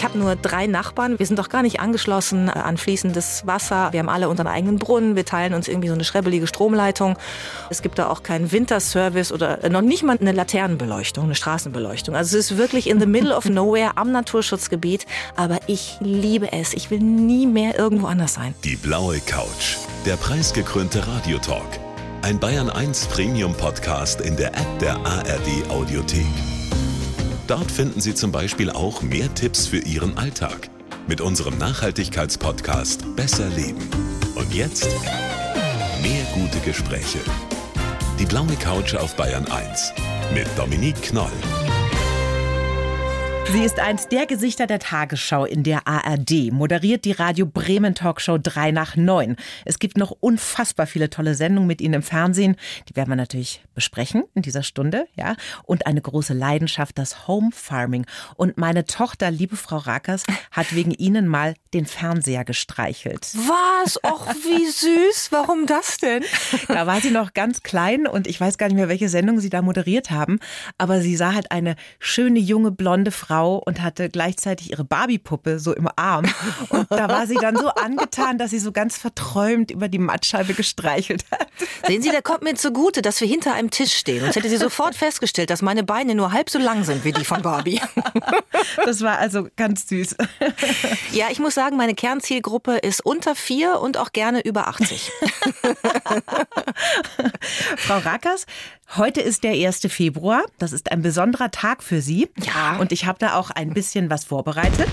Ich habe nur drei Nachbarn. Wir sind doch gar nicht angeschlossen an fließendes Wasser. Wir haben alle unseren eigenen Brunnen. Wir teilen uns irgendwie so eine schrebbelige Stromleitung. Es gibt da auch keinen Winterservice oder äh, noch nicht mal eine Laternenbeleuchtung, eine Straßenbeleuchtung. Also es ist wirklich in the middle of nowhere am Naturschutzgebiet. Aber ich liebe es. Ich will nie mehr irgendwo anders sein. Die blaue Couch. Der preisgekrönte Radiotalk. Ein Bayern 1 Premium Podcast in der App der ARD Audiothek. Dort finden Sie zum Beispiel auch mehr Tipps für Ihren Alltag mit unserem Nachhaltigkeitspodcast Besser Leben. Und jetzt mehr gute Gespräche. Die blaue Couch auf Bayern 1 mit Dominique Knoll. Sie ist eins der Gesichter der Tagesschau in der ARD, moderiert die Radio Bremen Talkshow 3 nach 9. Es gibt noch unfassbar viele tolle Sendungen mit Ihnen im Fernsehen. Die werden wir natürlich besprechen in dieser Stunde, ja. Und eine große Leidenschaft, das Home Farming. Und meine Tochter, liebe Frau Rakers, hat wegen Ihnen mal den Fernseher gestreichelt. Was? Och, wie süß. Warum das denn? Da war sie noch ganz klein und ich weiß gar nicht mehr, welche Sendung Sie da moderiert haben. Aber sie sah halt eine schöne, junge, blonde Frau Frau und hatte gleichzeitig ihre Barbie-Puppe so im Arm. Und da war sie dann so angetan, dass sie so ganz verträumt über die Mattscheibe gestreichelt hat. Sehen Sie, der kommt mir zugute, dass wir hinter einem Tisch stehen. Sonst hätte sie sofort festgestellt, dass meine Beine nur halb so lang sind wie die von Barbie. Das war also ganz süß. Ja, ich muss sagen, meine Kernzielgruppe ist unter vier und auch gerne über 80. Frau Rackers, heute ist der 1. Februar. Das ist ein besonderer Tag für Sie. Ja. Und ich habe da auch ein bisschen was vorbereitet.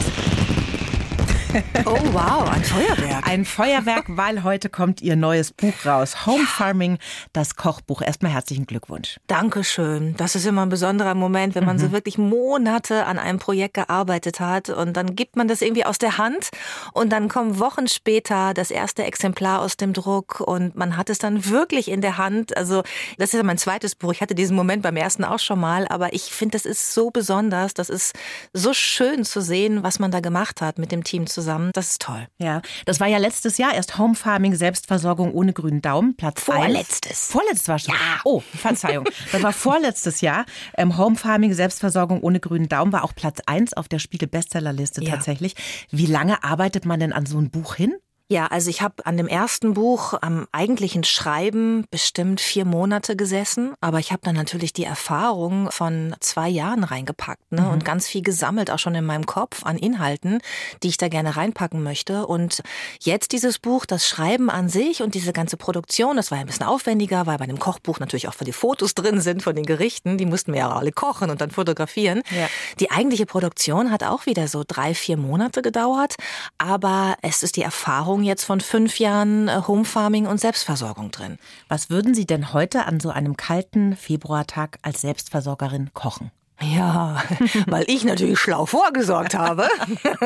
Oh wow, ein Feuerwerk. Ein Feuerwerk, weil heute kommt Ihr neues Buch raus. Home Farming, das Kochbuch. Erstmal herzlichen Glückwunsch. Dankeschön. Das ist immer ein besonderer Moment, wenn man so wirklich Monate an einem Projekt gearbeitet hat und dann gibt man das irgendwie aus der Hand und dann kommen Wochen später das erste Exemplar aus dem Druck und man hat es dann wirklich in der Hand. Also das ist ja mein zweites Buch. Ich hatte diesen Moment beim ersten auch schon mal, aber ich finde, das ist so besonders. Das ist so schön zu sehen, was man da gemacht hat mit dem Team zusammen. Das ist toll. Ja, das war ja letztes Jahr erst Home Farming, Selbstversorgung ohne grünen Daumen, Platz Vorletztes. eins. Vorletztes war schon. Ja. Oh, Verzeihung. Das war vorletztes Jahr. Ähm, Home Farming, Selbstversorgung ohne grünen Daumen war auch Platz eins auf der Spiegel Bestsellerliste Ja. tatsächlich. Wie lange arbeitet man denn an so ein Buch hin? Ja, also ich habe an dem ersten Buch am eigentlichen Schreiben bestimmt vier Monate gesessen, aber ich habe dann natürlich die Erfahrung von zwei Jahren reingepackt ne? und ganz viel gesammelt, auch schon in meinem Kopf an Inhalten, die ich da gerne reinpacken möchte. Und jetzt dieses Buch, das Schreiben an sich und diese ganze Produktion, das war ja ein bisschen aufwendiger, weil bei dem Kochbuch natürlich auch die Fotos drin sind von den Gerichten, die mussten wir ja alle kochen und dann fotografieren. Ja. Die eigentliche Produktion hat auch wieder so drei, vier Monate gedauert, aber es ist die Erfahrung jetzt von fünf Jahren äh, Home Farming und Selbstversorgung drin. Was würden Sie denn heute an so einem kalten Februartag als Selbstversorgerin kochen? Ja, weil ich natürlich schlau vorgesorgt habe,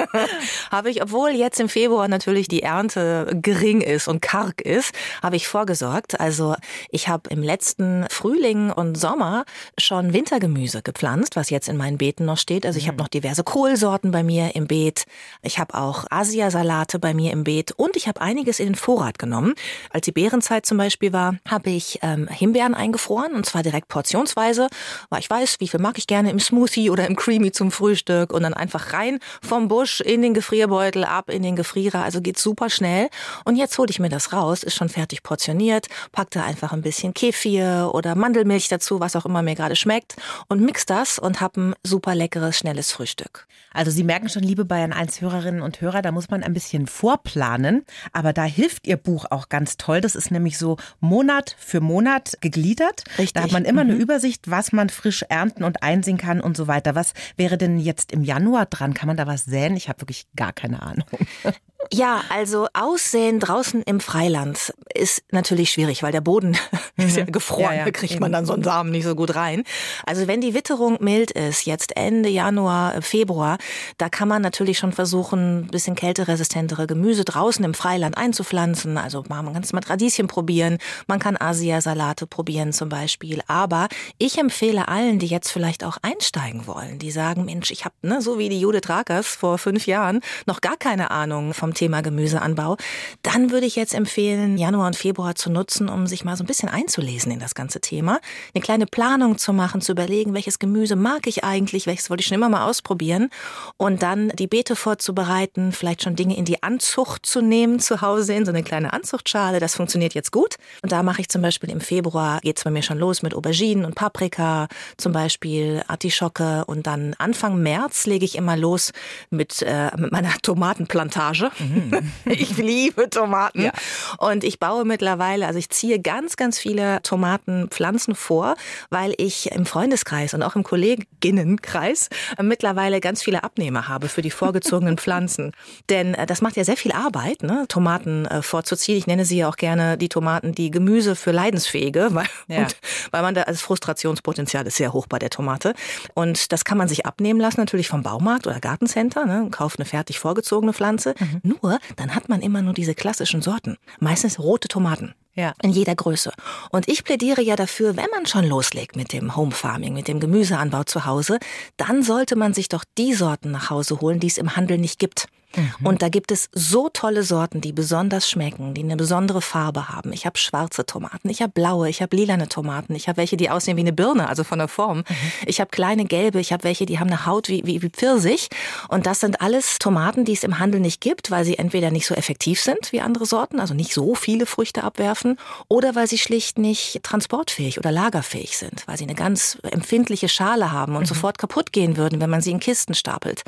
habe ich, obwohl jetzt im Februar natürlich die Ernte gering ist und karg ist, habe ich vorgesorgt. Also ich habe im letzten Frühling und Sommer schon Wintergemüse gepflanzt, was jetzt in meinen Beeten noch steht. Also ich habe noch diverse Kohlsorten bei mir im Beet. Ich habe auch Asiasalate bei mir im Beet und ich habe einiges in den Vorrat genommen. Als die Beerenzeit zum Beispiel war, habe ich ähm, Himbeeren eingefroren und zwar direkt portionsweise, weil ich weiß, wie viel mag ich gerne im Smoothie oder im Creamy zum Frühstück und dann einfach rein vom Busch in den Gefrierbeutel, ab in den Gefrierer. Also geht super schnell. Und jetzt hole ich mir das raus, ist schon fertig portioniert, pack da einfach ein bisschen Kefir oder Mandelmilch dazu, was auch immer mir gerade schmeckt und mix das und hab ein super leckeres, schnelles Frühstück. Also Sie merken schon, liebe Bayern 1 Hörerinnen und Hörer, da muss man ein bisschen vorplanen. Aber da hilft Ihr Buch auch ganz toll. Das ist nämlich so Monat für Monat gegliedert. Richtig. Da hat man immer eine Übersicht, was man frisch ernten und einsehen kann und so weiter. Was wäre denn jetzt im Januar dran? Kann man da was säen? Ich habe wirklich gar keine Ahnung. Ja, also Aussäen draußen im Freiland ist natürlich schwierig, weil der Boden ist ja gefroren, Ja, ja, da kriegt eben. man dann so einen Samen nicht so gut rein. Also wenn die Witterung mild ist, jetzt Ende Januar, äh, Februar, da kann man natürlich schon versuchen, ein bisschen kälteresistentere Gemüse draußen im Freiland einzupflanzen. Also man kann es mit Radieschen probieren, man kann Asiasalate probieren zum Beispiel. Aber ich empfehle allen, die jetzt vielleicht auch einsteigen wollen, die sagen, Mensch, ich habe, ne, so wie die Judith Rakers vor fünf Jahren, noch gar keine Ahnung vom Thema Gemüseanbau, dann würde ich jetzt empfehlen, Januar und Februar zu nutzen, um sich mal so ein bisschen einzulesen in das ganze Thema, eine kleine Planung zu machen, zu überlegen, welches Gemüse mag ich eigentlich, welches wollte ich schon immer mal ausprobieren und dann die Beete vorzubereiten, vielleicht schon Dinge in die Anzucht zu nehmen zu Hause in so eine kleine Anzuchtschale. Das funktioniert jetzt gut. Und da mache ich zum Beispiel im Februar, geht's bei mir schon los mit Auberginen und Paprika, zum Beispiel Artischocke und dann Anfang März lege ich immer los mit, äh, mit meiner Tomatenplantage. Mhm. ich liebe Tomaten. Ja. Und ich baue mittlerweile, also ich ziehe ganz, ganz viele Tomatenpflanzen vor, weil ich im Freundeskreis und auch im Kolleginnenkreis mittlerweile ganz viele Abnehmer habe für die vorgezogenen Pflanzen. Denn äh, das macht ja sehr viel Arbeit, ne? Tomaten äh, vorzuziehen. Ich nenne sie ja auch gerne die Tomaten, die Gemüse für Leidensfähige, weil, ja. weil man da, das Frustrationspotenzial ist sehr hoch bei der Tomate. Und das kann man sich abnehmen lassen, natürlich vom Baumarkt oder Gartencenter, ne? kauft eine fertig vorgezogene Pflanze. Mhm. Nur, dann hat man immer nur diese klassischen Sorten. Meistens rote Tomaten. Ja. In jeder Größe. Und ich plädiere ja dafür, wenn man schon loslegt mit dem Home Farming, mit dem Gemüseanbau zu Hause, dann sollte man sich doch die Sorten nach Hause holen, die es im Handel nicht gibt. Mhm. Und da gibt es so tolle Sorten, die besonders schmecken, die eine besondere Farbe haben. Ich habe schwarze Tomaten, ich habe blaue, ich habe lilane Tomaten, ich habe welche, die aussehen wie eine Birne, also von der Form. Mhm. Ich habe kleine gelbe, ich habe welche, die haben eine Haut wie, wie, wie Pfirsich. Und das sind alles Tomaten, die es im Handel nicht gibt, weil sie entweder nicht so effektiv sind wie andere Sorten, also nicht so viele Früchte abwerfen, oder weil sie schlicht nicht transportfähig oder lagerfähig sind, weil sie eine ganz empfindliche Schale haben und mhm. sofort kaputt gehen würden, wenn man sie in Kisten stapelt.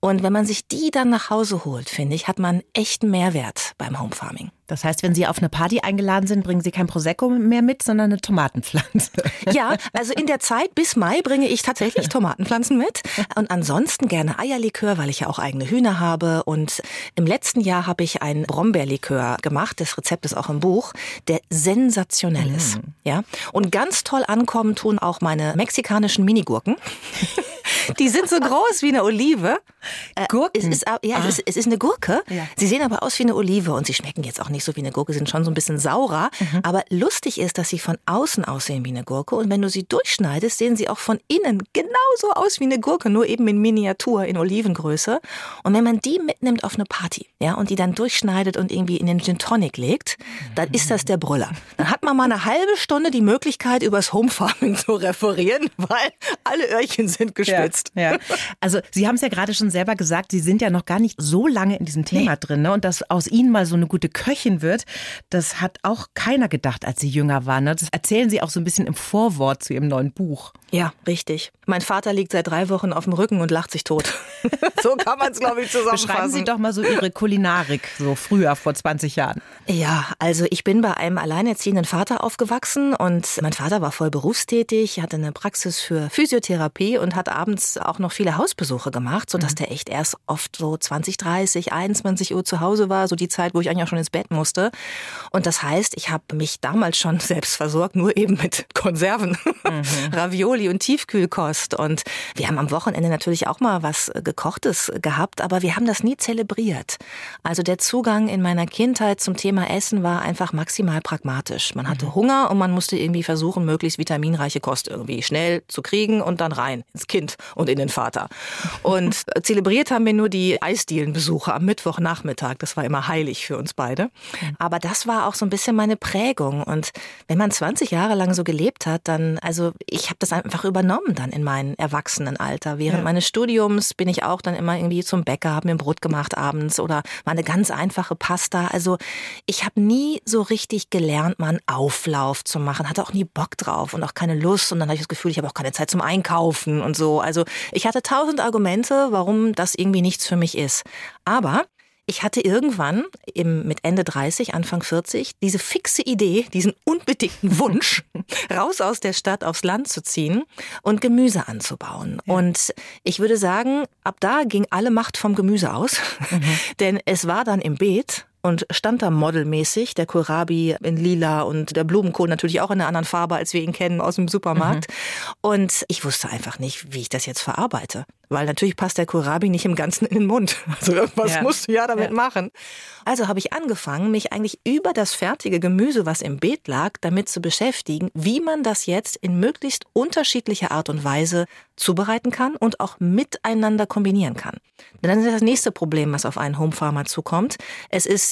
Und wenn man sich die dann nach Hause Hause holt, finde ich, hat man echten Mehrwert beim Home Farming. Das heißt, wenn Sie auf eine Party eingeladen sind, bringen Sie kein Prosecco mehr mit, sondern eine Tomatenpflanze. Ja, also in der Zeit bis Mai bringe ich tatsächlich Tomatenpflanzen mit und ansonsten gerne Eierlikör, weil ich ja auch eigene Hühner habe und im letzten Jahr habe ich ein Brombeerlikör gemacht, das Rezept ist auch im Buch, der sensationell mm. ist, ja? Und ganz toll ankommen tun auch meine mexikanischen Minigurken. Die sind so groß wie eine Olive. Äh, Gurken? Es ist, ja, ah. es, ist, es ist eine Gurke. Ja. Sie sehen aber aus wie eine Olive und sie schmecken jetzt auch nicht so wie eine Gurke, sind schon so ein bisschen saurer. Mhm. Aber lustig ist, dass sie von außen aussehen wie eine Gurke und wenn du sie durchschneidest, sehen sie auch von innen genauso aus wie eine Gurke, nur eben in Miniatur, in Olivengröße. Und wenn man die mitnimmt auf eine Party, ja, und die dann durchschneidet und irgendwie in den Gin Tonic legt, dann ist das der Brüller. Dann hat man mal eine halbe Stunde die Möglichkeit, übers Home Farming zu referieren, weil alle Öhrchen sind gespitzt. Ja, ja. Also Sie haben es ja gerade schon selber gesagt, Sie sind ja noch gar nicht so lange in diesem Thema nee. drin. Ne? Und dass aus Ihnen mal so eine gute Köchin wird, das hat auch keiner gedacht, als Sie jünger waren. Ne? Das erzählen Sie auch so ein bisschen im Vorwort zu Ihrem neuen Buch. Ja, richtig. Mein Vater liegt seit drei Wochen auf dem Rücken und lacht sich tot. so kann man es, glaube ich, zusammenfassen. Beschreiben Sie doch mal so Ihre Kulinarik, so früher, vor 20 Jahren. Ja, also ich bin bei einem alleinerziehenden Vater aufgewachsen und mein Vater war voll berufstätig, hatte eine Praxis für Physiotherapie und hat abends auch noch viele Hausbesuche gemacht, sodass mhm. der echt erst oft so 20, 30, 21 Uhr zu Hause war, so die Zeit, wo ich eigentlich auch schon ins Bett musste. Und das heißt, ich habe mich damals schon selbst versorgt, nur eben mit Konserven, mhm. Ravioli und Tiefkühlkost. Und wir haben am Wochenende natürlich auch mal was gekochtes gehabt, aber wir haben das nie zelebriert. Also der Zugang in meiner Kindheit zum Thema Essen war einfach maximal pragmatisch. Man hatte mhm. Hunger und man musste irgendwie versuchen, möglichst vitaminreiche Kost irgendwie schnell zu kriegen und dann rein ins Kind und in den Vater. Und zelebriert haben wir nur die Eisdielenbesuche am Mittwochnachmittag. Das war immer heilig für uns beide. Mhm. Aber das war auch so ein bisschen meine Prägung. Und wenn man 20 Jahre lang so gelebt hat, dann, also ich habe das einfach übernommen dann in meinem Erwachsenenalter. Während ja. meines Studiums bin ich auch dann immer irgendwie zum Bäcker, habe mir Brot gemacht abends oder mal eine ganz einfache Pasta. Also ich habe nie so richtig gelernt, mal einen Auflauf zu machen, hatte auch nie Bock drauf und auch keine Lust. Und dann habe ich das Gefühl, ich habe auch keine Zeit zum Einkaufen und so. Also ich hatte tausend Argumente, warum das irgendwie nichts für mich ist. Aber ich hatte irgendwann im, mit Ende 30, Anfang 40 diese fixe Idee, diesen unbedingten Wunsch, raus aus der Stadt aufs Land zu ziehen und Gemüse anzubauen. Ja. Und ich würde sagen, ab da ging alle Macht vom Gemüse aus, mhm. denn es war dann im Beet und stand da modelmäßig, der Kohlrabi in lila und der Blumenkohl natürlich auch in einer anderen Farbe, als wir ihn kennen aus dem Supermarkt. Mhm. Und ich wusste einfach nicht, wie ich das jetzt verarbeite. Weil natürlich passt der Kohlrabi nicht im Ganzen in den Mund. Also irgendwas ja. musst du ja damit ja. machen. Also habe ich angefangen, mich eigentlich über das fertige Gemüse, was im Beet lag, damit zu beschäftigen, wie man das jetzt in möglichst unterschiedlicher Art und Weise zubereiten kann und auch miteinander kombinieren kann. Dann ist das nächste Problem, was auf einen Home Farmer zukommt. Es ist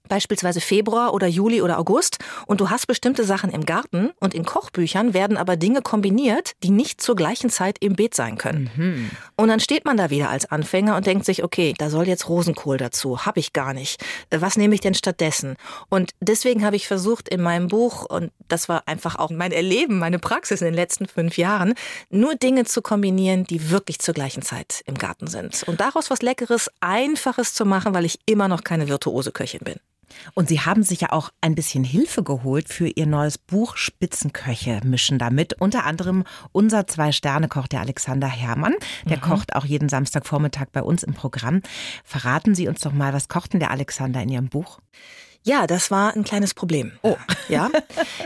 beispielsweise Februar oder Juli oder August und du hast bestimmte Sachen im Garten und in Kochbüchern werden aber Dinge kombiniert, die nicht zur gleichen Zeit im Beet sein können. Mhm. Und dann steht man da wieder als Anfänger und denkt sich, okay, da soll jetzt Rosenkohl dazu, habe ich gar nicht. Was nehme ich denn stattdessen? Und deswegen habe ich versucht in meinem Buch, und das war einfach auch mein Erleben, meine Praxis in den letzten fünf Jahren, nur Dinge zu kombinieren, die wirklich zur gleichen Zeit im Garten sind. Und daraus was Leckeres, Einfaches zu machen, weil ich immer noch keine virtuose Köchin bin. Und Sie haben sich ja auch ein bisschen Hilfe geholt für Ihr neues Buch Spitzenköche mischen damit. Unter anderem unser Zwei-Sterne-Koch, der Alexander Herrmann. Der mhm. kocht auch jeden Samstagvormittag bei uns im Programm. Verraten Sie uns doch mal, was kocht denn der Alexander in Ihrem Buch? Ja, das war ein kleines Problem. Oh. Ja.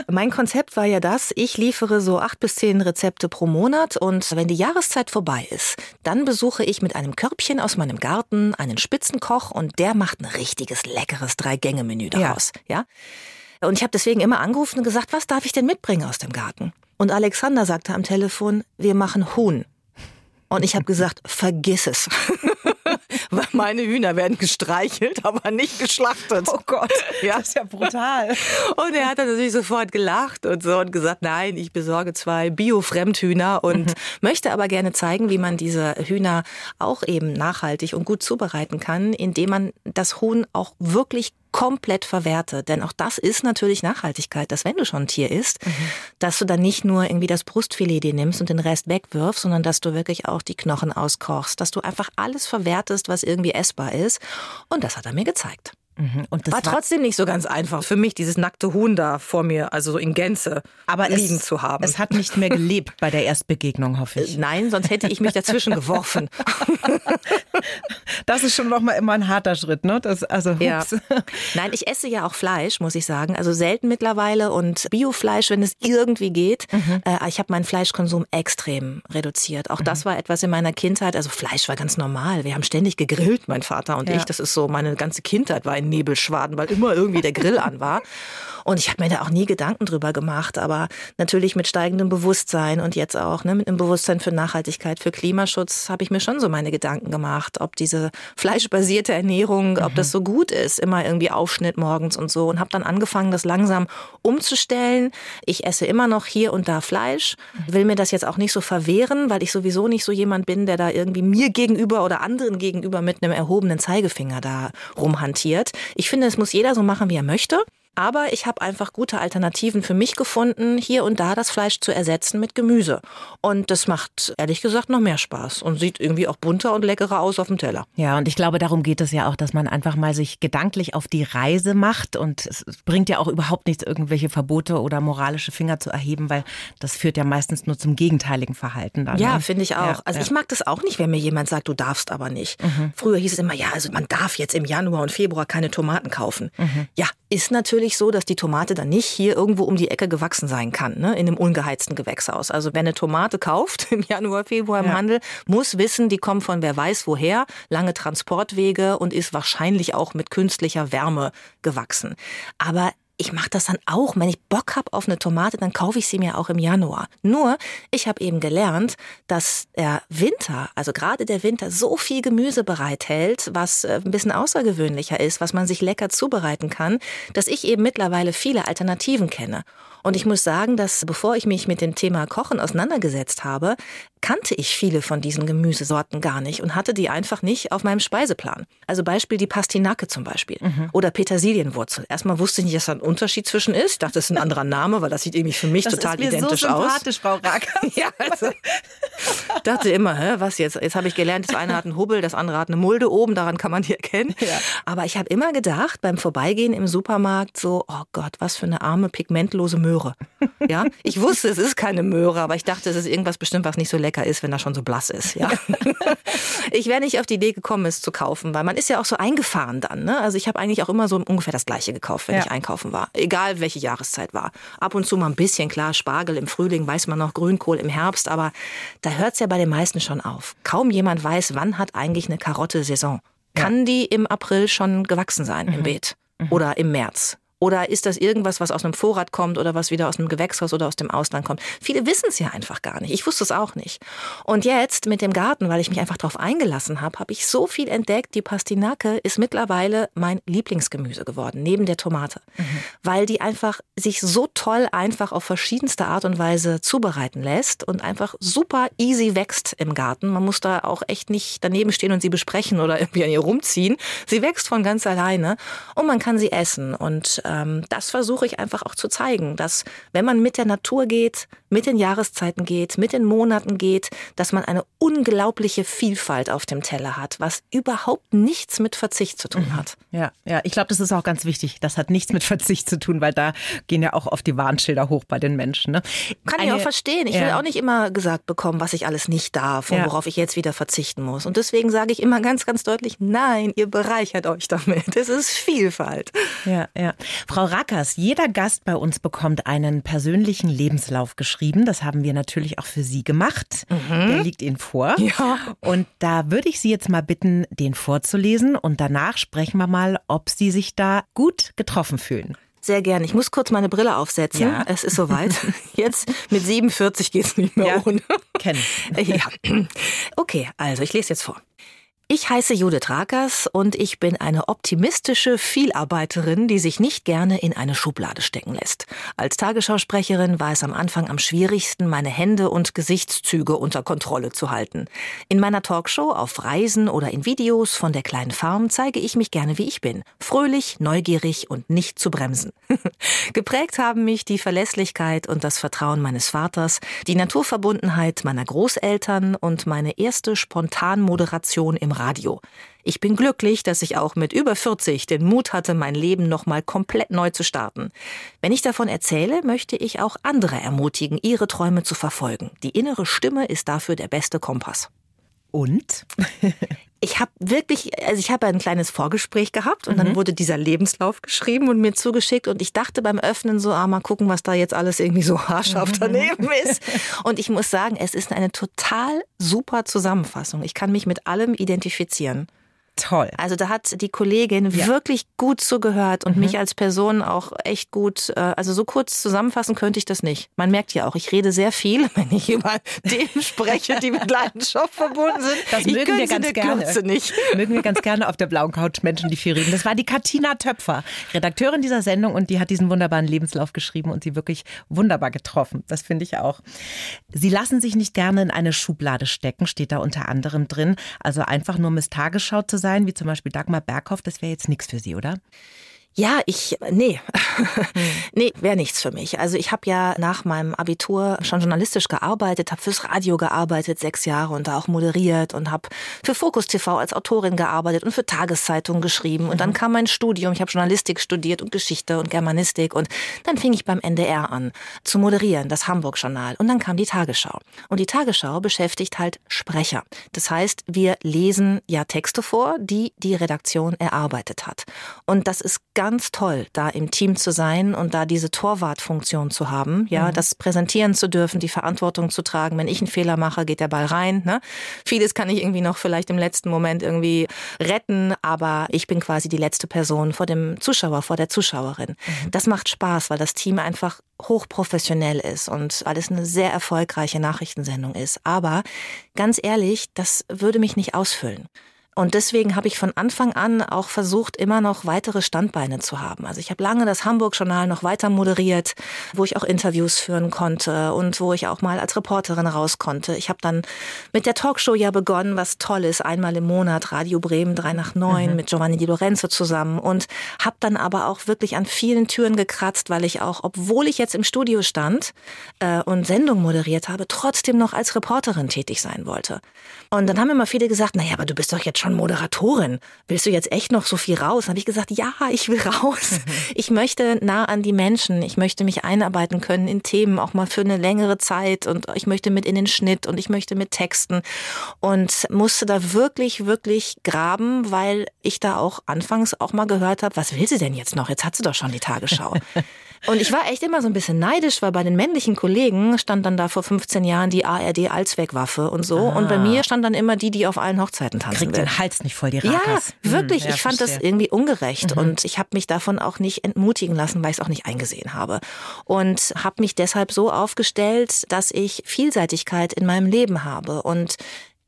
mein Konzept war ja das, ich liefere so acht bis zehn Rezepte pro Monat und wenn die Jahreszeit vorbei ist, dann besuche ich mit einem Körbchen aus meinem Garten einen Spitzenkoch und der macht ein richtiges leckeres Drei-Gänge-Menü daraus. Ja. ja? Und ich habe deswegen immer angerufen und gesagt, was darf ich denn mitbringen aus dem Garten? Und Alexander sagte am Telefon, wir machen Huhn. Und ich habe gesagt, vergiss es. Weil meine Hühner werden gestreichelt, aber nicht geschlachtet. Oh Gott, ja. das ist ja brutal. Und er hat dann natürlich sofort gelacht und so und gesagt, nein, ich besorge zwei Bio-Fremdhühner und mhm. möchte aber gerne zeigen, wie man diese Hühner auch eben nachhaltig und gut zubereiten kann, indem man das Huhn auch wirklich komplett verwerte. Denn auch das ist natürlich Nachhaltigkeit, dass wenn du schon ein Tier isst, mhm. dass du dann nicht nur irgendwie das Brustfilet dir nimmst und den Rest wegwirfst, sondern dass du wirklich auch die Knochen auskochst, dass du einfach alles verwertest, was irgendwie essbar ist. Und das hat er mir gezeigt. Mhm. Und das war, trotzdem nicht so ganz einfach für mich, dieses nackte Huhn da vor mir, also so in Gänze aber liegen es, zu haben. Es hat nicht mehr gelebt bei der Erstbegegnung, hoffe ich. Äh, nein, sonst hätte ich mich dazwischen geworfen. Das ist schon noch mal immer ein harter Schritt, ne? Das, also, ja. Nein, ich esse ja auch Fleisch, muss ich sagen. Also selten mittlerweile und Biofleisch, wenn es irgendwie geht. Mhm. Äh, ich habe meinen Fleischkonsum extrem reduziert. Auch mhm. das war etwas in meiner Kindheit. Also Fleisch war ganz normal. Wir haben ständig gegrillt, mein Vater und ja. ich. Das ist so, meine ganze Kindheit war in Nebelschwaden, weil immer irgendwie der Grill an war. Und ich habe mir da auch nie Gedanken drüber gemacht, aber natürlich mit steigendem Bewusstsein und jetzt auch ne, mit einem Bewusstsein für Nachhaltigkeit, für Klimaschutz habe ich mir schon so meine Gedanken gemacht, ob diese fleischbasierte Ernährung, mhm. ob das so gut ist, immer irgendwie Aufschnitt morgens und so und habe dann angefangen, das langsam umzustellen. Ich esse immer noch hier und da Fleisch, will mir das jetzt auch nicht so verwehren, weil ich sowieso nicht so jemand bin, der da irgendwie mir gegenüber oder anderen gegenüber mit einem erhobenen Zeigefinger da rumhantiert. Ich finde, es muss jeder so machen, wie er möchte. Aber ich habe einfach gute Alternativen für mich gefunden, hier und da das Fleisch zu ersetzen mit Gemüse. Und das macht ehrlich gesagt noch mehr Spaß und sieht irgendwie auch bunter und leckerer aus auf dem Teller. Ja, und ich glaube, darum geht es ja auch, dass man einfach mal sich gedanklich auf die Reise macht. Und es bringt ja auch überhaupt nichts, irgendwelche Verbote oder moralische Finger zu erheben, weil das führt ja meistens nur zum gegenteiligen Verhalten. Dann, ja, ne? finde ich auch. Ja, also ja. ich mag das auch nicht, wenn mir jemand sagt, du darfst aber nicht. Mhm. Früher hieß es immer, ja, also man darf jetzt im Januar und Februar keine Tomaten kaufen. Mhm. Ja, ist natürlich so, dass die Tomate dann nicht hier irgendwo um die Ecke gewachsen sein kann, ne, in einem ungeheizten Gewächshaus. Also wer eine Tomate kauft im Januar, Februar im ja. Handel, muss wissen, die kommt von wer weiß woher, lange Transportwege und ist wahrscheinlich auch mit künstlicher Wärme gewachsen. Aber ich mache das dann auch. Wenn ich Bock habe auf eine Tomate, dann kaufe ich sie mir auch im Januar. Nur, ich habe eben gelernt, dass der Winter, also gerade der Winter, so viel Gemüse bereithält, was äh, ein bisschen außergewöhnlicher ist, was man sich lecker zubereiten kann, dass ich eben mittlerweile viele Alternativen kenne. Und ich muss sagen, dass bevor ich mich mit dem Thema Kochen auseinandergesetzt habe, kannte ich viele von diesen Gemüsesorten gar nicht und hatte die einfach nicht auf meinem Speiseplan. Also Beispiel die Pastinake zum Beispiel mhm. oder Petersilienwurzel. Erstmal wusste ich nicht, dass da ein Unterschied zwischen ist. Ich dachte, das ist ein anderer Name, weil das sieht irgendwie für mich das total ist mir identisch so sympathisch, aus. Frau Racker. ja, also, dachte immer, hä, was jetzt? Jetzt habe ich gelernt, das eine hat einen Hubbel, das andere hat eine Mulde oben, daran kann man die erkennen. Ja. Aber ich habe immer gedacht, beim Vorbeigehen im Supermarkt so, oh Gott, was für eine arme, pigmentlose Möhre. Ja, ich wusste, es ist keine Möhre, aber ich dachte, es ist irgendwas bestimmt, was nicht so lecker ist, wenn das schon so blass ist. Ja, ich wäre nicht auf die Idee gekommen, es zu kaufen, weil man ist ja auch so eingefahren dann. Ne? Also ich habe eigentlich auch immer so ungefähr das Gleiche gekauft, wenn ja. ich einkaufen war, egal welche Jahreszeit war. Ab und zu mal ein bisschen klar, Spargel im Frühling, weiß man noch, Grünkohl im Herbst, aber da hört es ja bei den meisten schon auf. Kaum jemand weiß, wann hat eigentlich eine Karotte Saison. Kann ja. die im April schon gewachsen sein mhm. im Beet? Mhm. Oder im März? Oder ist das irgendwas, was aus einem Vorrat kommt oder was wieder aus einem Gewächshaus oder aus dem Ausland kommt? Viele wissen es ja einfach gar nicht. Ich wusste es auch nicht. Und jetzt mit dem Garten, weil ich mich einfach darauf eingelassen habe, habe ich so viel entdeckt. Die Pastinake ist mittlerweile mein Lieblingsgemüse geworden, neben der Tomate. Mhm. Weil die einfach sich so toll einfach auf verschiedenste Art und Weise zubereiten lässt und einfach super easy wächst im Garten. Man muss da auch echt nicht daneben stehen und sie besprechen oder irgendwie an ihr rumziehen. Sie wächst von ganz alleine und man kann sie essen. Und ähm, das versuche ich einfach auch zu zeigen, dass wenn man mit der Natur geht, mit den Jahreszeiten geht, mit den Monaten geht, dass man eine unglaubliche Vielfalt auf dem Teller hat, was überhaupt nichts mit Verzicht zu tun mhm. hat. Ja, ja, ich glaube, das ist auch ganz wichtig. Das hat nichts mit Verzicht zu tun, weil da gehen ja auch oft die Warnschilder hoch bei den Menschen. Ne? Kann Eine, ich auch verstehen. Ich ja. will auch nicht immer gesagt bekommen, was ich alles nicht darf und ja. worauf ich jetzt wieder verzichten muss. Und deswegen sage ich immer ganz, ganz deutlich, nein, ihr bereichert euch damit. Es ist Vielfalt. Ja, ja. Frau Rackers, jeder Gast bei uns bekommt einen persönlichen Lebenslauf geschrieben. Das haben wir natürlich auch für Sie gemacht. Mhm. Der liegt Ihnen vor. Ja. Und da würde ich Sie jetzt mal bitten, den vorzulesen und danach sprechen wir mal, ob Sie sich da gut getroffen fühlen. Sehr gerne. Ich muss kurz meine Brille aufsetzen. Ja. Es ist soweit. Jetzt mit 47 geht es nicht mehr ja, ohne. Kenn. Ja. Okay, also ich lese jetzt vor. Ich heiße Judith Rakers und ich bin eine optimistische Vielarbeiterin, die sich nicht gerne in eine Schublade stecken lässt. Als Tagesschausprecherin war es am Anfang am schwierigsten, meine Hände und Gesichtszüge unter Kontrolle zu halten. In meiner Talkshow, auf Reisen oder in Videos von der kleinen Farm zeige ich mich gerne, wie ich bin. Fröhlich, neugierig und nicht zu bremsen. Geprägt haben mich die Verlässlichkeit und das Vertrauen meines Vaters, die Naturverbundenheit meiner Großeltern und meine erste Spontanmoderation im Radio. Ich bin glücklich, dass ich auch mit über 40 den Mut hatte, mein Leben nochmal komplett neu zu starten. Wenn ich davon erzähle, möchte ich auch andere ermutigen, ihre Träume zu verfolgen. Die innere Stimme ist dafür der beste Kompass. Und? ich habe wirklich, also ich habe ein kleines Vorgespräch gehabt und mhm. dann wurde dieser Lebenslauf geschrieben und mir zugeschickt und ich dachte beim Öffnen so, ah, mal gucken, was da jetzt alles irgendwie so haarscharf daneben ist. Und ich muss sagen, es ist eine total super Zusammenfassung. Ich kann mich mit allem identifizieren. Toll. Also da hat die Kollegin ja. wirklich gut zugehört und mhm. mich als Person auch echt gut, äh, also so kurz zusammenfassen könnte ich das nicht. Man merkt ja auch, ich rede sehr viel, wenn ich über Themen spreche, die mit Leidenschaft verbunden sind. Das ich mögen wir ganz gerne. Nicht. Mögen wir ganz gerne auf der blauen Couch Menschen, die viel reden. Das war die Katina Töpfer, Redakteurin dieser Sendung und die hat diesen wunderbaren Lebenslauf geschrieben und sie wirklich wunderbar getroffen. Das finde ich auch. Sie lassen sich nicht gerne in eine Schublade stecken, steht da unter anderem drin. Also einfach nur Miss Tagesschau zu sein sein, wie zum Beispiel Dagmar Berghoff, das wäre jetzt nichts für Sie, oder? Ja, ich, nee, nee, wäre nichts für mich. Also ich habe ja nach meinem Abitur schon journalistisch gearbeitet, habe fürs Radio gearbeitet, sechs Jahre und da auch moderiert und habe für Fokus TV als Autorin gearbeitet und für Tageszeitungen geschrieben. Und dann mhm. kam mein Studium, ich habe Journalistik studiert und Geschichte und Germanistik und dann fing ich beim NDR an zu moderieren, das Hamburg-Journal. Und dann kam die Tagesschau. Und die Tagesschau beschäftigt halt Sprecher. Das heißt, wir lesen ja Texte vor, die die Redaktion erarbeitet hat. Und das ist ganz ganz toll, da im Team zu sein und da diese Torwartfunktion zu haben, ja, mhm. das präsentieren zu dürfen, die Verantwortung zu tragen. Wenn ich einen Fehler mache, geht der Ball rein. Ne? Vieles kann ich irgendwie noch vielleicht im letzten Moment irgendwie retten, aber ich bin quasi die letzte Person vor dem Zuschauer, vor der Zuschauerin. Mhm. Das macht Spaß, weil das Team einfach hochprofessionell ist und weil es eine sehr erfolgreiche Nachrichtensendung ist. Aber ganz ehrlich, das würde mich nicht ausfüllen. Und deswegen habe ich von Anfang an auch versucht, immer noch weitere Standbeine zu haben. Also ich habe lange das Hamburg-Journal noch weiter moderiert, wo ich auch Interviews führen konnte und wo ich auch mal als Reporterin raus konnte. Ich habe dann mit der Talkshow ja begonnen, was toll ist, einmal im Monat Radio Bremen 3 nach 9 mhm. mit Giovanni Di Lorenzo zusammen und habe dann aber auch wirklich an vielen Türen gekratzt, weil ich auch, obwohl ich jetzt im Studio stand äh, und Sendung moderiert habe, trotzdem noch als Reporterin tätig sein wollte. Und dann haben immer viele gesagt, naja, aber du bist doch jetzt schon Moderatorin. Willst du jetzt echt noch so viel raus? Habe ich gesagt, ja, ich will raus. Ich möchte nah an die Menschen. Ich möchte mich einarbeiten können in Themen, auch mal für eine längere Zeit. Und ich möchte mit in den Schnitt und ich möchte mit Texten. Und musste da wirklich, wirklich graben, weil ich da auch anfangs auch mal gehört habe, was will sie denn jetzt noch? Jetzt hat sie doch schon die Tagesschau. Und ich war echt immer so ein bisschen neidisch, weil bei den männlichen Kollegen stand dann da vor 15 Jahren die ARD Allzweckwaffe und so. Ah. Und bei mir stand dann immer die, die auf allen Hochzeiten tanzen Kriegt will. den Hals nicht voll die Rakas. Ja, wirklich. Hm, ja, ich fand verstehe. das irgendwie ungerecht mhm. und ich habe mich davon auch nicht entmutigen lassen, weil ich es auch nicht eingesehen habe. Und habe mich deshalb so aufgestellt, dass ich Vielseitigkeit in meinem Leben habe und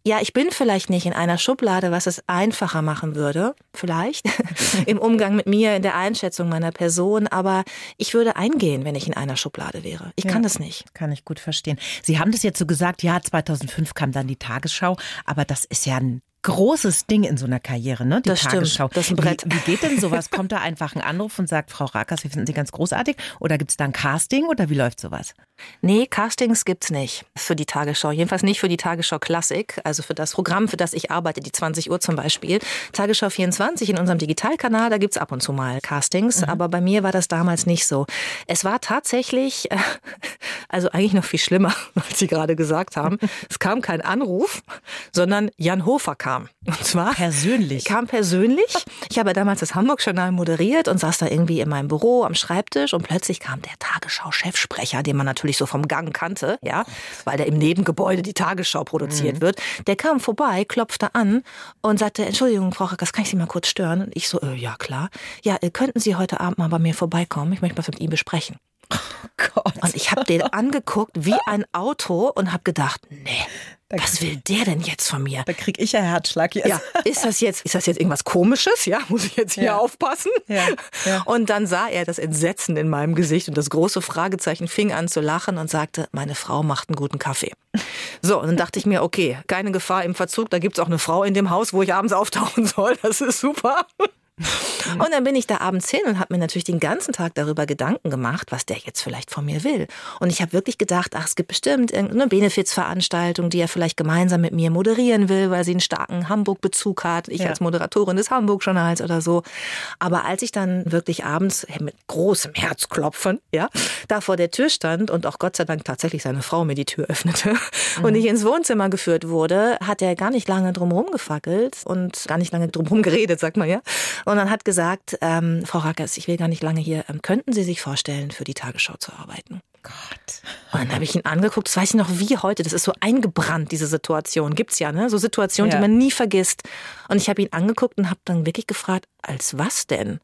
ja, ich bin vielleicht nicht in einer Schublade, was es einfacher machen würde, vielleicht, im Umgang mit mir, in der Einschätzung meiner Person, aber ich würde eingehen, wenn ich in einer Schublade wäre. Ich ja, kann das nicht. Kann ich gut verstehen. Sie haben das jetzt so gesagt, ja, 2005 kam dann die Tagesschau, aber das ist ja ein großes Ding in so einer Karriere, ne? Die das Tagesschau. Stimmt, das ist ein Brett. Wie, wie geht denn sowas? Kommt da einfach ein Anruf und sagt, Frau Rakas, wir finden Sie ganz großartig? Oder gibt es da ein Casting oder wie läuft sowas? Nee, Castings gibt's nicht für die Tagesschau. Jedenfalls nicht für die Tagesschau Klassik, also für das Programm, für das ich arbeite, die 20 Uhr zum Beispiel. Tagesschau 24 in unserem Digitalkanal, da gibt's ab und zu mal Castings, mhm. aber bei mir war das damals nicht so. Es war tatsächlich, also eigentlich noch viel schlimmer, als Sie gerade gesagt haben. es kam kein Anruf, sondern Jan Hofer kam kam. Und zwar persönlich. Kam persönlich. Ich habe damals das Hamburg-Journal moderiert und saß da irgendwie in meinem Büro am Schreibtisch und plötzlich kam der Tagesschau-Chefsprecher, den man natürlich so vom Gang kannte, ja, weil der im Nebengebäude die Tagesschau produziert mhm. wird. Der kam vorbei, klopfte an und sagte, Entschuldigung, Frau Rackers, kann ich Sie mal kurz stören? Und ich so, äh, ja klar. Ja, äh, könnten Sie heute Abend mal bei mir vorbeikommen? Ich möchte was mit Ihnen besprechen. Oh Gott. Und ich habe den angeguckt wie ein Auto und habe gedacht, nee, was will der denn jetzt von mir? Da krieg ich ja Herzschlag jetzt. Ja, ist das jetzt, ist das jetzt irgendwas komisches? Ja, muss ich jetzt hier ja. aufpassen? Ja. ja. Und dann sah er das Entsetzen in meinem Gesicht und das große Fragezeichen fing an zu lachen und sagte, meine Frau macht einen guten Kaffee. So, und dann dachte ich mir, okay, keine Gefahr im Verzug, da gibt's auch eine Frau in dem Haus, wo ich abends auftauchen soll. Das ist super. Und dann bin ich da abends hin und habe mir natürlich den ganzen Tag darüber Gedanken gemacht, was der jetzt vielleicht von mir will. Und ich habe wirklich gedacht, ach, es gibt bestimmt irgendeine Benefizveranstaltung, die er vielleicht gemeinsam mit mir moderieren will, weil sie einen starken Hamburg-Bezug hat. Ich ja. als Moderatorin des Hamburg-Journals oder so. Aber als ich dann wirklich abends mit großem Herzklopfen, ja, da vor der Tür stand und auch Gott sei Dank tatsächlich seine Frau mir die Tür öffnete mhm. und ich ins Wohnzimmer geführt wurde, hat er gar nicht lange drumherum gefackelt und gar nicht lange drumherum geredet, sagt man ja und dann hat gesagt, ähm, Frau Rackers, ich will gar nicht lange hier, ähm, könnten Sie sich vorstellen, für die Tagesschau zu arbeiten? Gott. Und dann habe ich ihn angeguckt, das weiß ich noch wie heute, das ist so eingebrannt, diese Situation. Gibt's ja, ne? So Situationen, ja. die man nie vergisst. Und ich habe ihn angeguckt und habe dann wirklich gefragt, als was denn?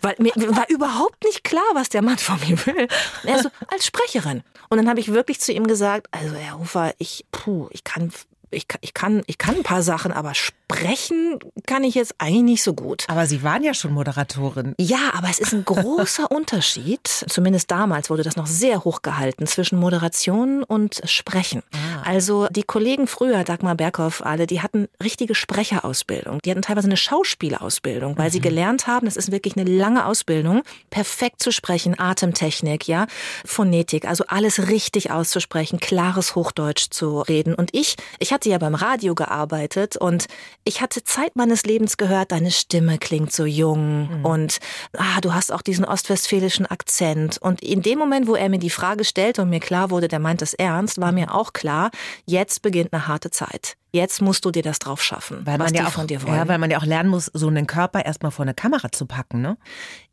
Weil mir war überhaupt nicht klar, was der Mann von mir will. Und er so, als Sprecherin. Und dann habe ich wirklich zu ihm gesagt, also Herr Hofer, ich, puh, ich kann ich, ich, kann, ich kann ein paar Sachen, aber sprechen kann ich jetzt eigentlich nicht so gut. Aber Sie waren ja schon Moderatorin. Ja, aber es ist ein großer Unterschied, zumindest damals wurde das noch sehr hoch gehalten, zwischen Moderation und Sprechen. Ah. Also die Kollegen früher, Dagmar Berghoff, alle, die hatten richtige Sprecherausbildung. Die hatten teilweise eine Schauspielausbildung, weil mhm. sie gelernt haben, das ist wirklich eine lange Ausbildung, perfekt zu sprechen, Atemtechnik, ja, Phonetik, also alles richtig auszusprechen, klares Hochdeutsch zu reden. Und ich, ich hatte ja beim Radio gearbeitet und ich hatte Zeit meines Lebens gehört, deine Stimme klingt so jung mhm. und ah, du hast auch diesen ostwestfälischen Akzent. Und in dem Moment, wo er mir die Frage stellte und mir klar wurde, der meint es ernst, war mir auch klar, jetzt beginnt eine harte Zeit. Jetzt musst du dir das drauf schaffen, weil man ja auch, von dir wollen. Ja, weil man ja auch lernen muss, so einen Körper erstmal vor eine Kamera zu packen, ne?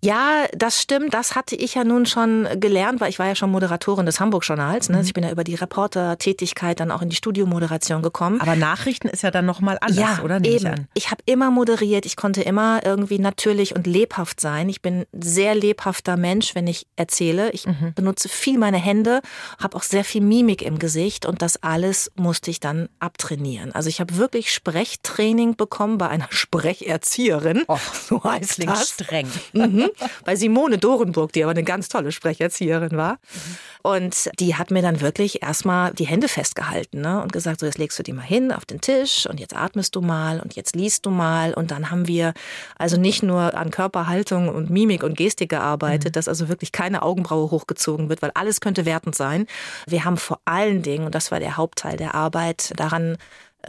Ja, das stimmt. Das hatte ich ja nun schon gelernt, weil ich war ja schon Moderatorin des Hamburg-Journals. Ne? Mhm. Ich bin ja über die Reporter-Tätigkeit dann auch in die Studiomoderation gekommen. Aber Nachrichten ist ja dann nochmal anders, ja, oder? Nehme eben. Ich, ich habe immer moderiert. Ich konnte immer irgendwie natürlich und lebhaft sein. Ich bin ein sehr lebhafter Mensch, wenn ich erzähle. Ich mhm. benutze viel meine Hände, habe auch sehr viel Mimik im Gesicht und das alles musste ich dann abtrainieren. Also ich habe wirklich Sprechtraining bekommen bei einer Sprecherzieherin. Oh, so heißt Klingt das. streng. Mhm. Bei Simone Dorenburg, die aber eine ganz tolle Sprecherzieherin war. Mhm. Und die hat mir dann wirklich erstmal die Hände festgehalten ne? und gesagt, so jetzt legst du die mal hin auf den Tisch und jetzt atmest du mal und jetzt liest du mal. Und dann haben wir also nicht nur an Körperhaltung und Mimik und Gestik gearbeitet, mhm. dass also wirklich keine Augenbraue hochgezogen wird, weil alles könnte wertend sein. Wir haben vor allen Dingen, und das war der Hauptteil der Arbeit, daran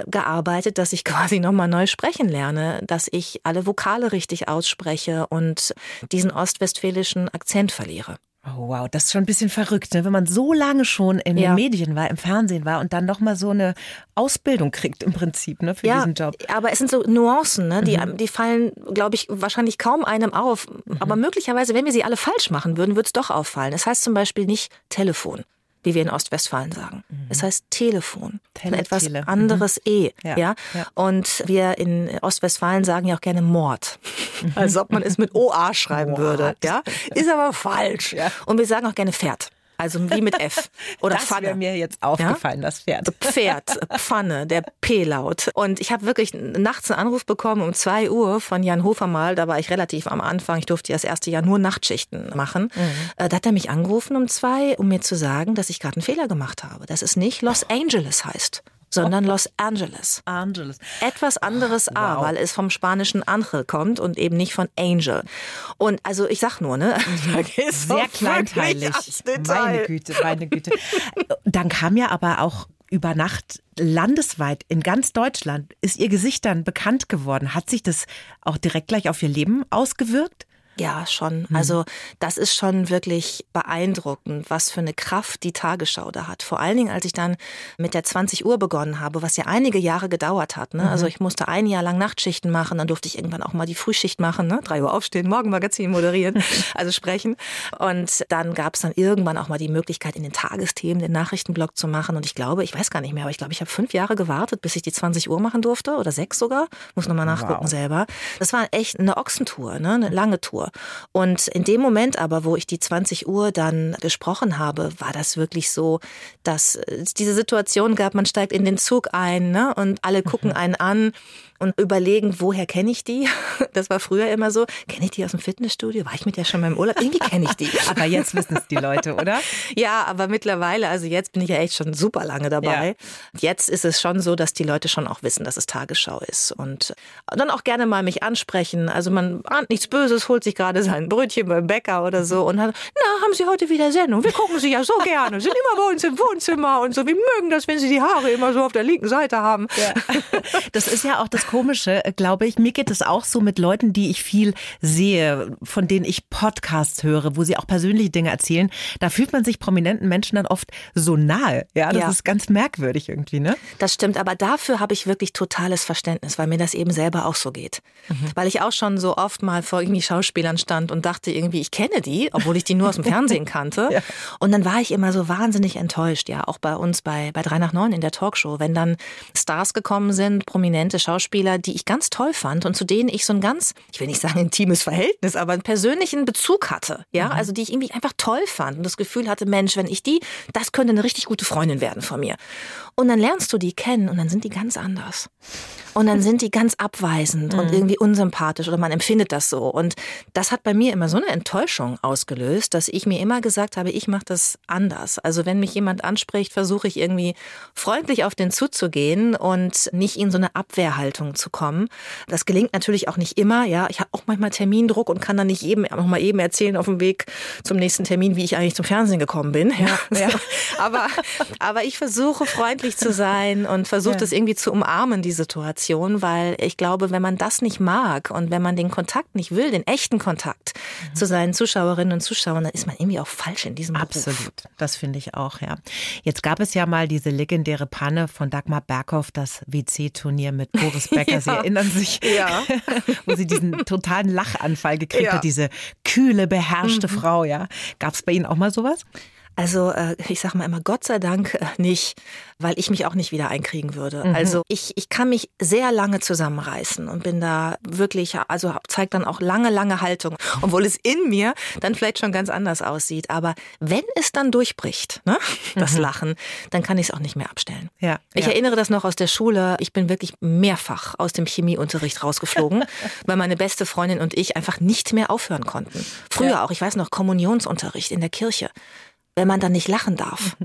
gearbeitet, dass ich quasi nochmal neu sprechen lerne, dass ich alle Vokale richtig ausspreche und diesen ostwestfälischen Akzent verliere. Oh, wow, das ist schon ein bisschen verrückt, ne? wenn man so lange schon in ja. den Medien war, im Fernsehen war und dann nochmal so eine Ausbildung kriegt im Prinzip ne, für ja, diesen Job. Aber es sind so Nuancen, ne? die, mhm. die fallen, glaube ich, wahrscheinlich kaum einem auf. Mhm. Aber möglicherweise, wenn wir sie alle falsch machen würden, würde es doch auffallen. Es das heißt zum Beispiel nicht Telefon. Wie wir in Ostwestfalen sagen. Mhm. Es heißt Telefon. Tele etwas Tele. anderes mhm. E. Ja. Ja? Ja. Und wir in Ostwestfalen sagen ja auch gerne Mord. Als ob man es mit OA schreiben Mord. würde. Ja? Ist aber falsch. Ja. Und wir sagen auch gerne Pferd. Also wie mit F. Oder das wäre Pfanne. mir jetzt aufgefallen, das Pferd. Pferd, Pfanne, der P-Laut. Und ich habe wirklich nachts einen Anruf bekommen um zwei Uhr von Jan Hofer mal. Da war ich relativ am Anfang. Ich durfte ja das erste Jahr nur Nachtschichten machen. Äh, Da hat er mich angerufen um zwei, um mir zu sagen, dass ich gerade einen Fehler gemacht habe. Dass es nicht Los Angeles heißt, sondern Los Angeles. Angeles. Etwas anderes A, Wow. weil es vom spanischen Angel kommt und eben nicht von Angel. Und also ich sag nur, ne? Geht's Sehr kleinteilig. Meine Güte, meine Güte. Dann kam ja aber auch über Nacht landesweit in ganz Deutschland ist ihr Gesicht dann bekannt geworden. Hat sich das auch direkt gleich auf ihr Leben ausgewirkt? Ja, schon. Also das ist schon wirklich beeindruckend, was für eine Kraft die Tagesschau da hat. Vor allen Dingen, als ich dann mit der 20 Uhr begonnen habe, was ja einige Jahre gedauert hat. Ne? Also ich musste ein Jahr lang Nachtschichten machen, dann durfte ich irgendwann auch mal die Frühschicht machen, ne? drei Uhr aufstehen, Morgenmagazin moderieren, also sprechen. Und dann gab es dann irgendwann auch mal die Möglichkeit, in den Tagesthemen den Nachrichtenblock zu machen. Und ich glaube, ich weiß gar nicht mehr, aber ich glaube, ich habe fünf Jahre gewartet, bis ich die 20 Uhr machen durfte oder sechs sogar. Muss nochmal nachgucken Wow. selber. Das war echt eine Ochsentour, ne? eine lange Tour. Und in dem Moment aber, wo ich die 20 Uhr dann gesprochen habe, war das wirklich so, dass es diese Situation gab, man steigt in den Zug ein ne? und alle gucken einen an und überlegen, woher kenne ich die? Das war früher immer so, kenne ich die aus dem Fitnessstudio? War ich mit der schon mal im Urlaub? Irgendwie kenne ich die. Aber jetzt wissen es die Leute, oder? Ja, aber mittlerweile, also jetzt bin ich ja echt schon super lange dabei. Jetzt ist es schon so, dass die Leute schon auch wissen, dass es Tagesschau ist und dann auch gerne mal mich ansprechen. Also man ahnt nichts Böses, holt sich gerade sein Brötchen beim Bäcker oder so und hat, na, haben Sie heute wieder Sendung? Wir gucken Sie ja so gerne, sind immer bei uns im Wohnzimmer und so. Wir mögen das, wenn Sie die Haare immer so auf der linken Seite haben. Das ist ja auch das Komische, äh, glaube ich. Mir geht es auch so mit Leuten, die ich viel sehe, von denen ich Podcasts höre, wo sie auch persönliche Dinge erzählen. Da fühlt man sich prominenten Menschen dann oft so nahe. Ja, das Ja. ist ganz merkwürdig irgendwie, ne? Das stimmt, aber dafür habe ich wirklich totales Verständnis, weil mir das eben selber auch so geht. Weil ich auch schon so oft mal vor irgendwie Schauspielern stand und dachte irgendwie, ich kenne die, obwohl ich die nur aus dem Fernsehen kannte. Ja. Und dann war ich immer so wahnsinnig enttäuscht, ja, auch bei uns bei, bei 3 nach 9 in der Talkshow, wenn dann Stars gekommen sind, prominente Schauspieler, die ich ganz toll fand und zu denen ich so ein ganz, ich will nicht sagen intimes Verhältnis, aber einen persönlichen Bezug hatte, ja, also die ich irgendwie einfach toll fand und das Gefühl hatte, Mensch, wenn ich die, das könnte eine richtig gute Freundin werden von mir. Und dann lernst du die kennen und dann sind die ganz anders. Und dann sind die ganz abweisend und irgendwie unsympathisch oder man empfindet das so. Und das hat bei mir immer so eine Enttäuschung ausgelöst, dass ich mir immer gesagt habe, ich mache das anders. Also wenn mich jemand anspricht, versuche ich irgendwie freundlich auf den zuzugehen und nicht in so eine Abwehrhaltung zu kommen. Das gelingt natürlich auch nicht immer. Ja, ich habe auch manchmal Termindruck und kann dann nicht jedem noch mal eben erzählen auf dem Weg zum nächsten Termin, wie ich eigentlich zum Fernsehen gekommen bin. Ja, Ja. aber, aber ich versuche freundlich zu sein und versuche Ja. das irgendwie zu umarmen, die Situation, weil ich glaube, wenn man das nicht mag und wenn man den Kontakt nicht will, den echten Kontakt Mhm. zu seinen Zuschauerinnen und Zuschauern, dann ist man irgendwie auch falsch in diesem Beruf. Absolut, das finde ich auch, ja. Jetzt gab es ja mal diese legendäre Panne von Dagmar Berghoff, das WC-Turnier mit Boris Becker. Sie Ja. erinnern sich, Ja. wo sie diesen totalen Lachanfall gekriegt hat, diese kühle, beherrschte Frau, ja. Gab es bei Ihnen auch mal sowas? Also äh, ich sage mal immer, Gott sei Dank äh, nicht, weil ich mich auch nicht wieder einkriegen würde. Mhm. Also ich, ich kann mich sehr lange zusammenreißen und bin da wirklich, also zeigt dann auch lange, lange Haltung, obwohl es in mir dann vielleicht schon ganz anders aussieht. Aber wenn es dann durchbricht, ne, das Lachen, dann kann ich es auch nicht mehr abstellen. Mhm. Ja, Ich ja. erinnere das noch aus der Schule. Ich bin wirklich mehrfach aus dem Chemieunterricht rausgeflogen, weil meine beste Freundin und ich einfach nicht mehr aufhören konnten. Früher Ja. auch, ich weiß noch, Kommunionsunterricht in der Kirche. Wenn man dann nicht lachen darf.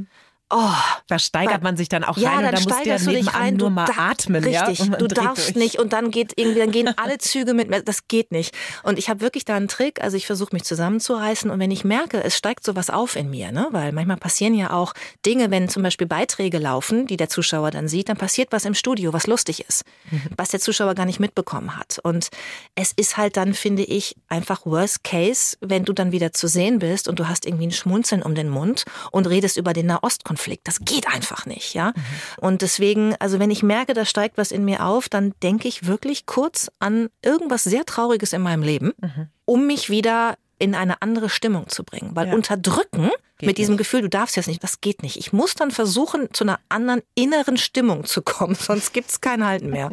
Oh, Da steigert man sich dann auch ja, rein dann und da muss der steigerst du dich nebenan rein. nur du mal atmen. Richtig, ja? Du darfst durch. nicht und dann geht irgendwie, dann gehen alle Züge mit mir. Das geht nicht. Und ich habe wirklich da einen Trick. Also ich versuche mich zusammenzureißen und wenn ich merke, es steigt sowas auf in mir, ne, weil manchmal passieren ja auch Dinge, wenn zum Beispiel Beiträge laufen, die der Zuschauer dann sieht, dann passiert was im Studio, was lustig ist, Mhm. was der Zuschauer gar nicht mitbekommen hat. Und es ist halt dann, finde ich, einfach Worst Case, wenn du dann wieder zu sehen bist und du hast irgendwie ein Schmunzeln um den Mund und redest über den Nahostkonflikt. Das geht einfach nicht, ja. Und deswegen, also wenn ich merke, da steigt was in mir auf, dann denke ich wirklich kurz an irgendwas sehr Trauriges in meinem Leben, um mich wieder in eine andere Stimmung zu bringen. Weil ja. unterdrücken geht mit diesem nicht. Gefühl, du darfst jetzt nicht, das geht nicht. Ich muss dann versuchen, zu einer anderen inneren Stimmung zu kommen, sonst gibt es kein Halten mehr.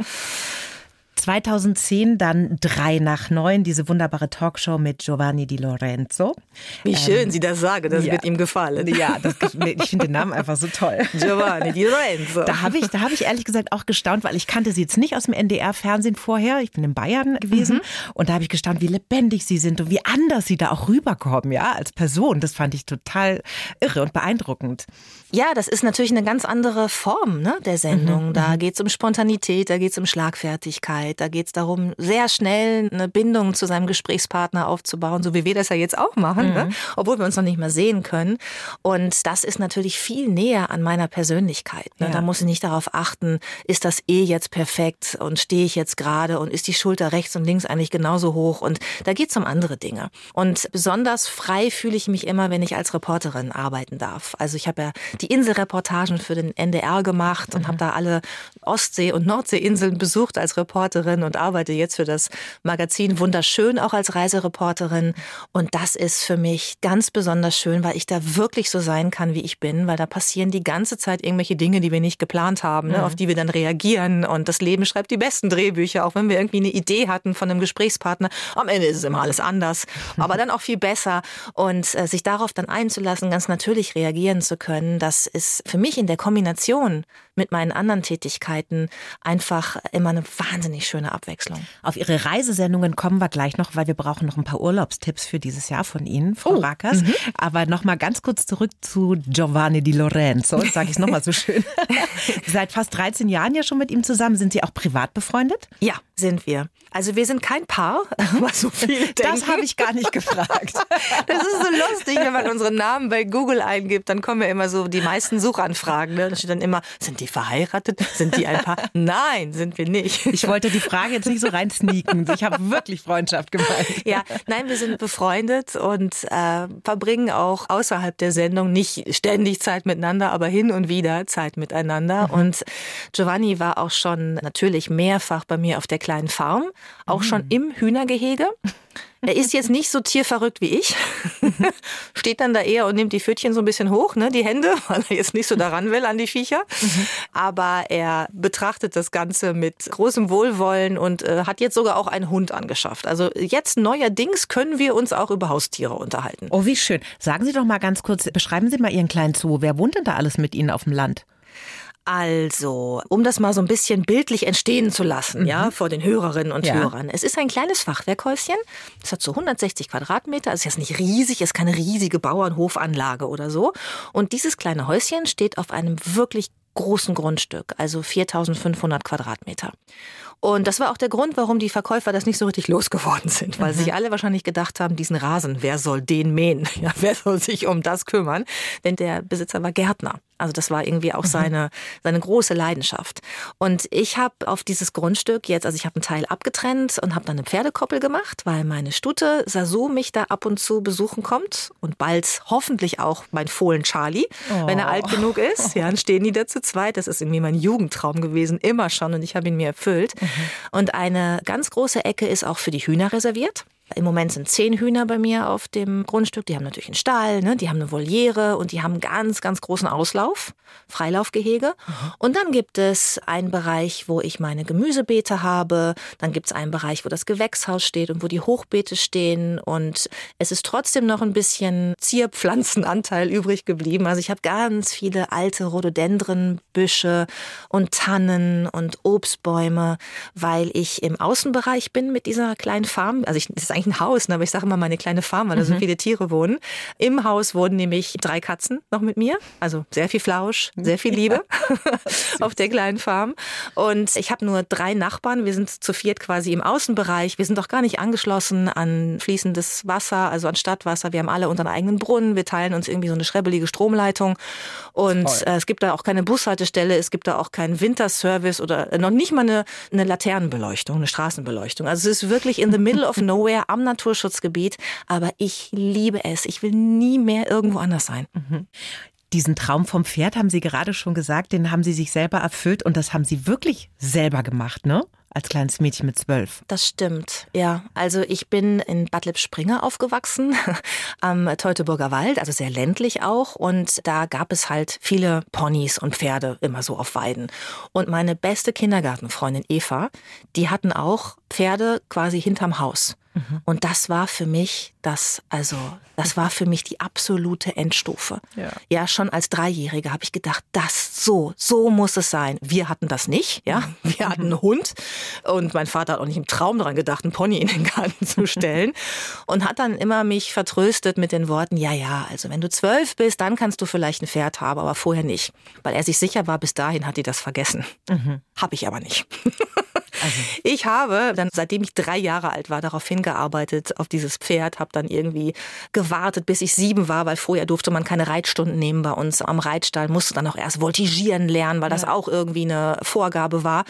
2010 dann drei nach neun, diese wunderbare Talkshow mit Giovanni Di Lorenzo. Wie schön ähm, Sie das sagen, das ja. wird ihm gefallen. Ja, das, ich finde den Namen einfach so toll. Giovanni Di Lorenzo. Da habe ich, da ich ehrlich gesagt auch gestaunt, weil ich kannte Sie jetzt nicht aus dem NDR-Fernsehen vorher. Ich bin in Bayern gewesen mhm. und da habe ich gestaunt, wie lebendig Sie sind und wie anders Sie da auch rüberkommen, ja, als Person. Das fand ich total irre und beeindruckend. Ja, das ist natürlich eine ganz andere Form ne, der Sendung. Mhm. Da mhm. geht es um Spontanität, da geht es um Schlagfertigkeit, da geht es darum, sehr schnell eine Bindung zu seinem Gesprächspartner aufzubauen, so wie wir das ja jetzt auch machen, ne, mhm. ne? obwohl wir uns noch nicht mal sehen können. Und das ist natürlich viel näher an meiner Persönlichkeit. Ne? Ja. Da muss ich nicht darauf achten, ist das eh jetzt perfekt und stehe ich jetzt gerade und ist die Schulter rechts und links eigentlich genauso hoch. Und da geht es um andere Dinge. Und besonders frei fühle ich mich immer, wenn ich als Reporterin arbeiten darf. Also ich habe ja die Inselreportagen für den NDR gemacht und mhm. habe da alle Ostsee- und Nordseeinseln besucht als Reporterin und arbeite jetzt für das Magazin Wunderschön auch als Reisereporterin. Und das ist für mich ganz besonders schön, weil ich da wirklich so sein kann, wie ich bin, weil da passieren die ganze Zeit irgendwelche Dinge, die wir nicht geplant haben, ne, mhm. auf die wir dann reagieren. Und das Leben schreibt die besten Drehbücher, auch wenn wir irgendwie eine Idee hatten von einem Gesprächspartner. Am Ende ist es immer alles anders, aber dann auch viel besser. Und äh, sich darauf dann einzulassen, ganz natürlich reagieren zu können, das das ist für mich in der Kombination mit meinen anderen Tätigkeiten einfach immer eine wahnsinnig schöne Abwechslung. Auf Ihre Reisesendungen kommen wir gleich noch, weil wir brauchen noch ein paar Urlaubstipps für dieses Jahr von Ihnen, Frau oh. Rackers. Mhm. Aber noch mal ganz kurz zurück zu Giovanni Di Lorenzo, sage ich es nochmal so schön. Seit fast 13 Jahren ja schon mit ihm zusammen. Sind Sie auch privat befreundet? Ja, sind wir. Also wir sind kein Paar, was so viel denken. Das habe ich gar nicht gefragt. Das ist so lustig, wenn man unseren Namen bei Google eingibt, dann kommen ja immer so die meisten Suchanfragen. Ne? Da steht dann immer, sind die verheiratet? Sind die ein Paar? Nein, sind wir nicht. Ich wollte die Frage jetzt nicht so rein sneaken. Ich habe wirklich Freundschaft gemeint. Ja, nein, wir sind befreundet und äh, verbringen auch außerhalb der Sendung nicht ständig Zeit miteinander, aber hin und wieder Zeit miteinander. Mhm. Und Giovanni war auch schon natürlich mehrfach bei mir auf der kleinen Farm, auch mhm. schon im Hühnergehege. Er ist jetzt nicht so tierverrückt wie ich. Steht dann da eher und nimmt die Pfötchen so ein bisschen hoch, ne, die Hände, weil er jetzt nicht so daran will an die Viecher. Aber er betrachtet das Ganze mit großem Wohlwollen und äh, hat jetzt sogar auch einen Hund angeschafft. Also jetzt neuerdings können wir uns auch über Haustiere unterhalten. Oh, wie schön. Sagen Sie doch mal ganz kurz, beschreiben Sie mal Ihren kleinen Zoo. Wer wohnt denn da alles mit Ihnen auf dem Land? Also, um das mal so ein bisschen bildlich entstehen zu lassen, mhm. ja, vor den Hörerinnen und ja. Hörern. Es ist ein kleines Fachwerkhäuschen. Es hat so 160 Quadratmeter. Es ist jetzt nicht riesig, es ist keine riesige Bauernhofanlage oder so. Und dieses kleine Häuschen steht auf einem wirklich großen Grundstück, also 4500 Quadratmeter. Und das war auch der Grund, warum die Verkäufer das nicht so richtig losgeworden sind, weil mhm. sich alle wahrscheinlich gedacht haben, diesen Rasen, wer soll den mähen? Ja, wer soll sich um das kümmern? Denn der Besitzer war Gärtner. Also das war irgendwie auch mhm. seine, seine große Leidenschaft. Und ich habe auf dieses Grundstück jetzt, also ich habe einen Teil abgetrennt und habe dann eine Pferdekoppel gemacht, weil meine Stute Sasu mich da ab und zu besuchen kommt und bald hoffentlich auch mein Fohlen Charlie, oh. wenn er alt genug ist. Ja, dann stehen die da zu zweit. Das ist irgendwie mein Jugendtraum gewesen, immer schon und ich habe ihn mir erfüllt. Mhm. Und eine ganz große Ecke ist auch für die Hühner reserviert. Im Moment sind zehn Hühner bei mir auf dem Grundstück. Die haben natürlich einen Stall, ne? die haben eine Voliere und die haben ganz, ganz großen Auslauf, Freilaufgehege. Und dann gibt es einen Bereich, wo ich meine Gemüsebeete habe. Dann gibt es einen Bereich, wo das Gewächshaus steht und wo die Hochbeete stehen. Und es ist trotzdem noch ein bisschen Zierpflanzenanteil übrig geblieben. Also ich habe ganz viele alte Rhododendrenbüsche und Tannen und Obstbäume, weil ich im Außenbereich bin mit dieser kleinen Farm. Also ich, eigentlich ein Haus, ne? aber ich sage immer meine kleine Farm, weil da so mhm. viele Tiere wohnen. Im Haus wohnen nämlich drei Katzen noch mit mir. Also sehr viel Flausch, sehr viel Liebe ja. auf der kleinen Farm. Und ich habe nur drei Nachbarn. Wir sind zu viert quasi im Außenbereich. Wir sind doch gar nicht angeschlossen an fließendes Wasser, also an Stadtwasser. Wir haben alle unseren eigenen Brunnen. Wir teilen uns irgendwie so eine schrebbelige Stromleitung. Und äh, es gibt da auch keine Bushaltestelle. Es gibt da auch keinen Winterservice oder noch nicht mal eine, eine Laternenbeleuchtung, eine Straßenbeleuchtung. Also es ist wirklich in the middle of nowhere am Naturschutzgebiet, aber ich liebe es. Ich will nie mehr irgendwo anders sein. Mhm. Diesen Traum vom Pferd haben Sie gerade schon gesagt, den haben Sie sich selber erfüllt und das haben Sie wirklich selber gemacht, ne? als kleines Mädchen mit zwölf. Das stimmt, ja. Also ich bin in Bad Lippspringe aufgewachsen, am Teutoburger Wald, also sehr ländlich auch. Und da gab es halt viele Ponys und Pferde immer so auf Weiden. Und meine beste Kindergartenfreundin Eva, die hatten auch Pferde quasi hinterm Haus. Mhm. Und das war für mich das, also, das war für mich die absolute Endstufe. Ja, ja schon als Dreijährige habe ich gedacht, das so, so muss es sein. Wir hatten das nicht, ja. Wir hatten einen Hund und mein Vater hat auch nicht im Traum daran gedacht, einen Pony in den Garten zu stellen und hat dann immer mich vertröstet mit den Worten, ja, ja, also wenn du zwölf bist, dann kannst du vielleicht ein Pferd haben, aber vorher nicht. Weil er sich sicher war, bis dahin hat die das vergessen. Mhm. Habe ich aber nicht. Also. Ich habe dann, seitdem ich drei Jahre alt war, darauf hingearbeitet, auf dieses Pferd, habe dann irgendwie gewartet, bis ich sieben war, weil vorher durfte man keine Reitstunden nehmen bei uns am Reitstall, musste dann auch erst voltigieren lernen, weil das ja. auch irgendwie eine Vorgabe war.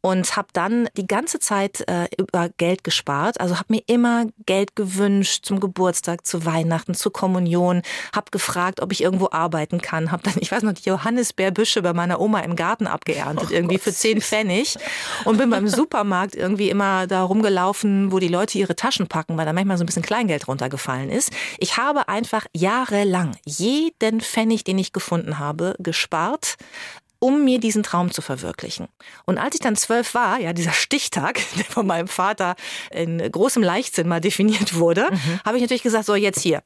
Und habe dann die ganze Zeit äh, über Geld gespart, also habe mir immer Geld gewünscht zum Geburtstag, zu Weihnachten, zur Kommunion, habe gefragt, ob ich irgendwo arbeiten kann, habe dann, ich weiß noch, die Johannisbeerbüsche bei meiner Oma im Garten abgeerntet, oh irgendwie für zehn Pfennig. Und bin beim Supermarkt irgendwie immer da rumgelaufen, wo die Leute ihre Taschen packen, weil da manchmal so ein bisschen Kleingeld runtergefallen ist. Ich habe einfach jahrelang jeden Pfennig, den ich gefunden habe, gespart, um mir diesen Traum zu verwirklichen. Und als ich dann zwölf war, ja, dieser Stichtag, der von meinem Vater in großem Leichtsinn mal definiert wurde, mhm. habe ich natürlich gesagt, so jetzt hier.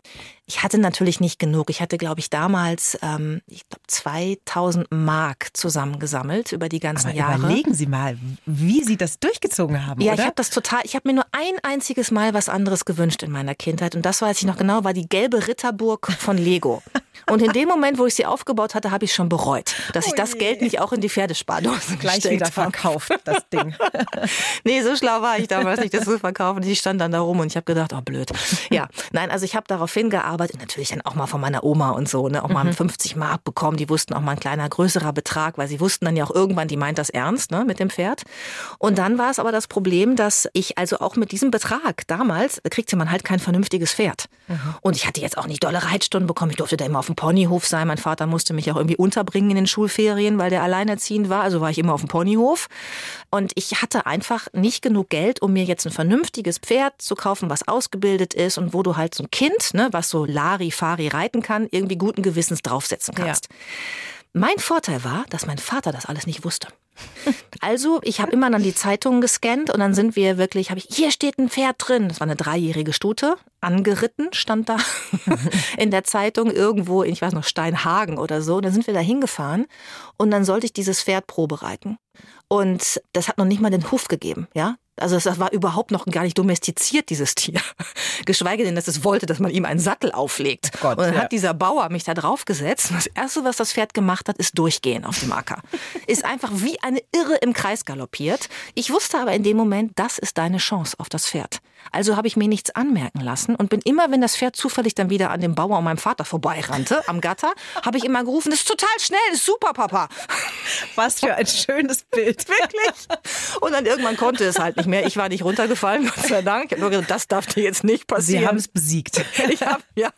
Ich hatte natürlich nicht genug. Ich hatte, glaube ich, damals, ähm, ich glaube, 2000 Mark zusammengesammelt über die ganzen Aber Jahre. Überlegen Sie mal, wie Sie das durchgezogen haben. Ja, oder? ich habe das total. Ich habe mir nur ein einziges Mal was anderes gewünscht in meiner Kindheit und das weiß ich noch genau, war die gelbe Ritterburg von Lego. Und in dem Moment, wo ich sie aufgebaut hatte, habe ich schon bereut, dass ich das Geld nicht auch in die Pferdespardose Gleich wieder verkauft, das Ding. nee, so schlau war ich damals nicht, das zu verkaufen. Ich stand dann da rum und ich habe gedacht, oh blöd. Ja, nein, also ich habe darauf hingearbeitet, natürlich dann auch mal von meiner Oma und so, ne, auch mal mhm. 50 Mark bekommen. Die wussten auch mal ein kleiner, größerer Betrag, weil sie wussten dann ja auch irgendwann, die meint das ernst, ne, mit dem Pferd. Und dann war es aber das Problem, dass ich also auch mit diesem Betrag damals kriegte man halt kein vernünftiges Pferd. Mhm. Und ich hatte jetzt auch nicht dolle Reitstunden bekommen. Ich durfte da immer auf dem Ponyhof sein. Mein Vater musste mich auch irgendwie unterbringen in den Schulferien, weil der alleinerziehend war. Also war ich immer auf dem Ponyhof. Und ich hatte einfach nicht genug Geld, um mir jetzt ein vernünftiges Pferd zu kaufen, was ausgebildet ist und wo du halt so ein Kind, ne, was so Lari-Fari reiten kann, irgendwie guten Gewissens draufsetzen kannst. Ja. Mein Vorteil war, dass mein Vater das alles nicht wusste. Also, ich habe immer dann die Zeitungen gescannt und dann sind wir wirklich, habe ich, hier steht ein Pferd drin. Das war eine dreijährige Stute, angeritten, stand da in der Zeitung irgendwo, in, ich weiß noch, Steinhagen oder so. Und dann sind wir da hingefahren und dann sollte ich dieses Pferd probereiten. Und das hat noch nicht mal den Huf gegeben, ja. Also das war überhaupt noch gar nicht domestiziert, dieses Tier. Geschweige denn, dass es wollte, dass man ihm einen Sattel auflegt. Oh Gott, und dann ja. hat dieser Bauer mich da draufgesetzt. Und das Erste, was das Pferd gemacht hat, ist durchgehen auf dem Acker. ist einfach wie eine Irre im Kreis galoppiert. Ich wusste aber in dem Moment, das ist deine Chance auf das Pferd. Also habe ich mir nichts anmerken lassen und bin immer, wenn das Pferd zufällig dann wieder an dem Bauer und meinem Vater vorbeirannte, am Gatter, habe ich immer gerufen, das ist total schnell, das ist super, Papa. Was für ein schönes Bild. Wirklich. Und dann irgendwann konnte es halt nicht mehr. Ich war nicht runtergefallen, Gott sei Dank. Ich habe nur gesagt, das darf dir jetzt nicht passieren. Sie haben es besiegt. Ich hab, ja.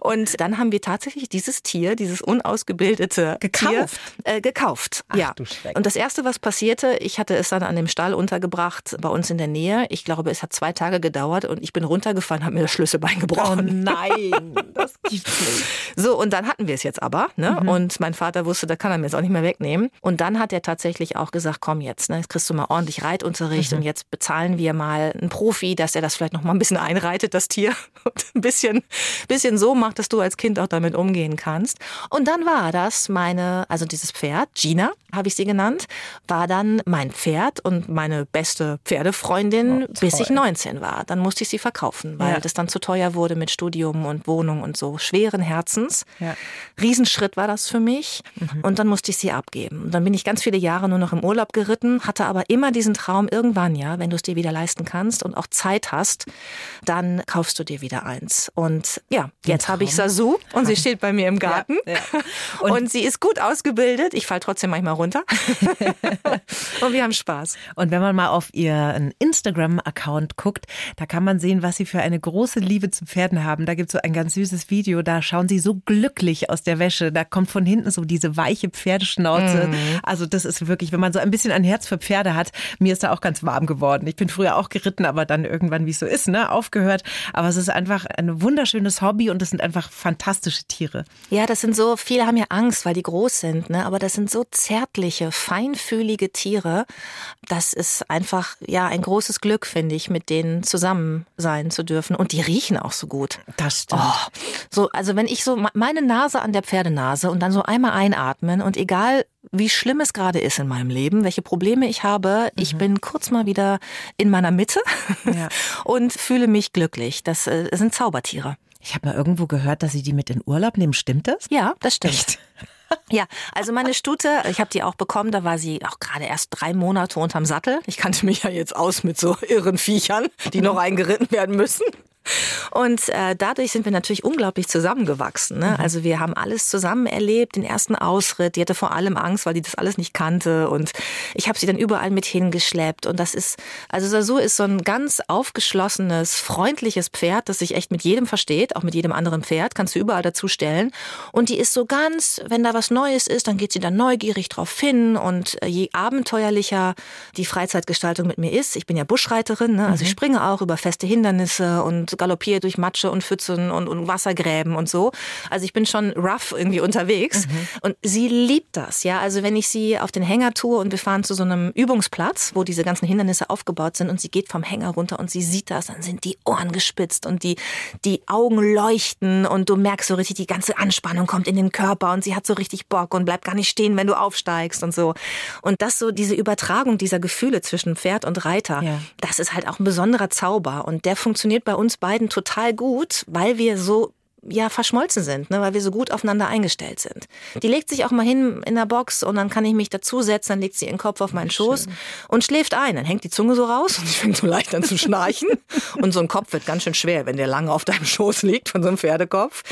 Und dann haben wir tatsächlich dieses Tier, dieses unausgebildete gekauft. Tier, äh, gekauft. Ach, ja. Und das erste, was passierte, ich hatte es dann an dem Stall untergebracht, bei uns in der Nähe. Ich glaube, es hat zwei Tage gedauert und ich bin runtergefallen, habe mir das Schlüsselbein gebrochen. Oh nein, das gibt's nicht. So, und dann hatten wir es jetzt aber. Ne? Mhm. Und mein Vater wusste, da kann er mir jetzt auch nicht mehr wegnehmen. Und dann hat er tatsächlich auch gesagt, komm jetzt, ne, jetzt kriegst du mal ordentlich Reitunterricht mhm. und jetzt bezahlen wir mal einen Profi, dass er das vielleicht noch mal ein bisschen einreitet, das Tier. Und ein bisschen, bisschen so macht, dass du als Kind auch damit umgehen kannst. Und dann war das meine, also dieses Pferd, Gina, habe ich sie genannt, war dann mein Pferd und meine beste Pferdefreundin, oh, bis ich 19 war. Dann musste ich sie verkaufen, weil ja. das dann zu teuer wurde mit Studium und Wohnung und so. Schweren Herzens. Ja. Riesenschritt war das für mich. Mhm. Und dann musste ich sie abgeben. Und dann bin ich ganz viele Jahre nur noch im Urlaub geritten, hatte aber immer diesen Traum, irgendwann ja, wenn du es dir wieder leisten kannst und auch Zeit hast, dann kaufst du dir wieder eins. Und ja, jetzt habe ich Sasu und sie steht bei mir im Garten. Ja, und, und, sie ist gut ausgebildet. Ich falle trotzdem manchmal runter. und wir haben Spaß. Und wenn man mal auf ihren Instagram-Account guckt, da kann man sehen, was sie für eine große Liebe zu Pferden haben. Da gibt es so ein ganz süßes Video, da schauen sie so so glücklich aus der Wäsche. Da kommt von hinten so diese weiche Pferdeschnauze. Mhm. Also das ist wirklich, wenn man so ein bisschen ein Herz für Pferde hat, mir ist da auch ganz warm geworden. Ich bin früher auch geritten, aber dann irgendwann, wie es so ist, ne, aufgehört. Aber es ist einfach ein wunderschönes Hobby und es sind einfach fantastische Tiere. Ja, das sind so, viele haben ja Angst, weil die groß sind, ne? aber das sind so zärtliche, feinfühlige Tiere. Das ist einfach, ja, ein großes Glück, finde ich, mit denen zusammen sein zu dürfen. Und die riechen auch so gut. Das stimmt. Oh, so, also wenn ich so meine Nase an der Pferdenase und dann so einmal einatmen und egal wie schlimm es gerade ist in meinem Leben, welche Probleme ich habe, mhm. ich bin kurz mal wieder in meiner Mitte ja. und fühle mich glücklich. Das, das äh, sind Zaubertiere. Ich habe mal irgendwo gehört, dass Sie die mit in Urlaub nehmen. Stimmt das? Ja, das stimmt. Echt? Ja, also meine Stute, ich habe die auch bekommen, da war sie auch gerade erst drei Monate unterm Sattel. Ich kannte mich ja jetzt aus mit so irren Viechern, die noch eingeritten werden müssen. Und äh, dadurch sind wir natürlich unglaublich zusammengewachsen. Ne? Mhm. Also wir haben alles zusammen erlebt, den ersten Ausritt. Die hatte vor allem Angst, weil die das alles nicht kannte. Und ich habe sie dann überall mit hingeschleppt. Und das ist, also so ist so ein ganz aufgeschlossenes, freundliches Pferd, das sich echt mit jedem versteht, auch mit jedem anderen Pferd, kannst du überall dazu stellen. Und die ist so ganz, wenn da was Neues ist, dann geht sie da neugierig drauf hin. Und äh, je abenteuerlicher die Freizeitgestaltung mit mir ist, ich bin ja Buschreiterin, ne? also ich mhm. springe auch über feste Hindernisse und galoppiere durch Matsche und Pfützen und, und Wassergräben und so. Also ich bin schon rough irgendwie unterwegs. Mhm. Und sie liebt das, ja. Also wenn ich sie auf den Hänger tue und wir fahren zu so einem Übungsplatz, wo diese ganzen Hindernisse aufgebaut sind und sie geht vom Hänger runter und sie sieht das, dann sind die Ohren gespitzt und die, die Augen leuchten und du merkst so richtig, die ganze Anspannung kommt in den Körper und sie hat so richtig Bock und bleibt gar nicht stehen, wenn du aufsteigst und so. Und das so, diese Übertragung dieser Gefühle zwischen Pferd und Reiter, ja. das ist halt auch ein besonderer Zauber und der funktioniert bei uns beiden total gut, weil wir so ja verschmolzen sind, ne, weil wir so gut aufeinander eingestellt sind. Die legt sich auch mal hin in der Box und dann kann ich mich dazusetzen, dann legt sie ihren Kopf auf meinen Schoß schön. und schläft ein. Dann hängt die Zunge so raus und sie fängt so leicht an zu schnarchen. und so ein Kopf wird ganz schön schwer, wenn der lange auf deinem Schoß liegt von so einem Pferdekopf.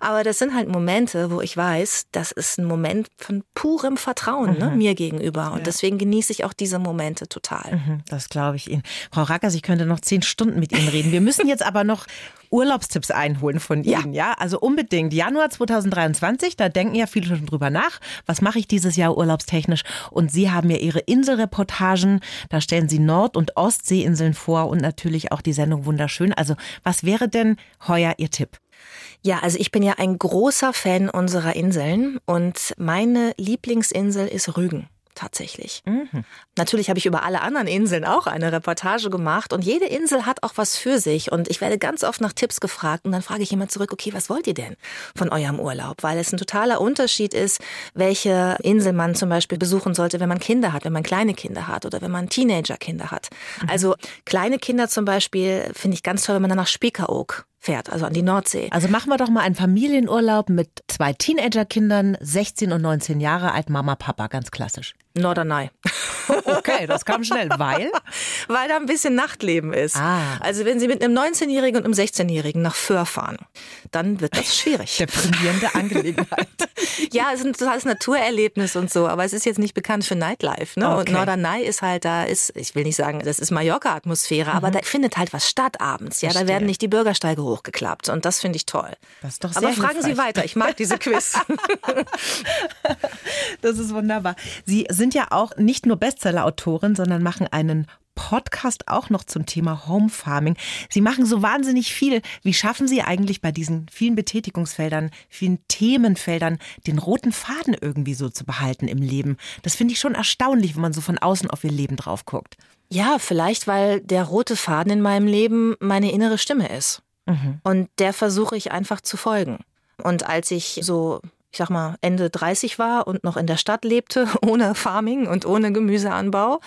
Aber das sind halt Momente, wo ich weiß, das ist ein Moment von purem Vertrauen ne, mhm. ne, mir gegenüber. Und ja. deswegen genieße ich auch diese Momente total. Mhm, das glaube ich Ihnen. Frau Rackers, ich könnte noch zehn Stunden mit Ihnen reden. Wir müssen jetzt aber noch Urlaubstipps einholen von Ihnen. Ja, ja? also unbedingt. Januar 2023, da denken ja viele schon drüber nach. Was mache ich dieses Jahr urlaubstechnisch? Und Sie haben ja Ihre Inselreportagen. Da stellen Sie Nord- und Ostseeinseln vor und natürlich auch die Sendung Wunderschön. Also was wäre denn heuer Ihr Tipp? Ja, also ich bin ja ein großer Fan unserer Inseln und meine Lieblingsinsel ist Rügen tatsächlich. Mhm. Natürlich habe ich über alle anderen Inseln auch eine Reportage gemacht und jede Insel hat auch was für sich und ich werde ganz oft nach Tipps gefragt und dann frage ich immer zurück, okay, was wollt ihr denn von eurem Urlaub? Weil es ein totaler Unterschied ist, welche Insel man zum Beispiel besuchen sollte, wenn man Kinder hat, wenn man kleine Kinder hat oder wenn man Teenagerkinder hat. Mhm. Also kleine Kinder zum Beispiel finde ich ganz toll, wenn man dann nach Spiekeroog fährt, also an die Nordsee. Also machen wir doch mal einen Familienurlaub mit zwei Teenagerkindern, 16 und 19 Jahre alt, Mama, Papa, ganz klassisch. Norderney. Okay, das kam schnell, weil? Weil da ein bisschen Nachtleben ist. Ah. Also wenn Sie mit einem 19-Jährigen und einem 16-Jährigen nach Föhr fahren, dann wird das schwierig. Deprimierende Angelegenheit. ja, es ist ein totales Naturerlebnis und so, aber es ist jetzt nicht bekannt für Nightlife. Ne? Okay. Und Norderney ist halt, da ist, ich will nicht sagen, das ist Mallorca-Atmosphäre, mhm. aber da findet halt was statt abends. Ja, da werden nicht die Bürgersteige hochgeklappt und das finde ich toll. Das ist doch sehr aber fragen hilfreich. Sie weiter, ich mag diese Quiz. das ist wunderbar. Sie sind ja auch nicht nur Bestseller-Autorin, sondern machen einen Podcast auch noch zum Thema Home Farming. Sie machen so wahnsinnig viel. Wie schaffen Sie eigentlich bei diesen vielen Betätigungsfeldern, vielen Themenfeldern, den roten Faden irgendwie so zu behalten im Leben? Das finde ich schon erstaunlich, wenn man so von außen auf Ihr Leben drauf guckt. Ja, vielleicht, weil der rote Faden in meinem Leben meine innere Stimme ist. Mhm. Und der versuche ich einfach zu folgen. Und als ich so ich sag mal, Ende 30 war und noch in der Stadt lebte, ohne Farming und ohne Gemüseanbau,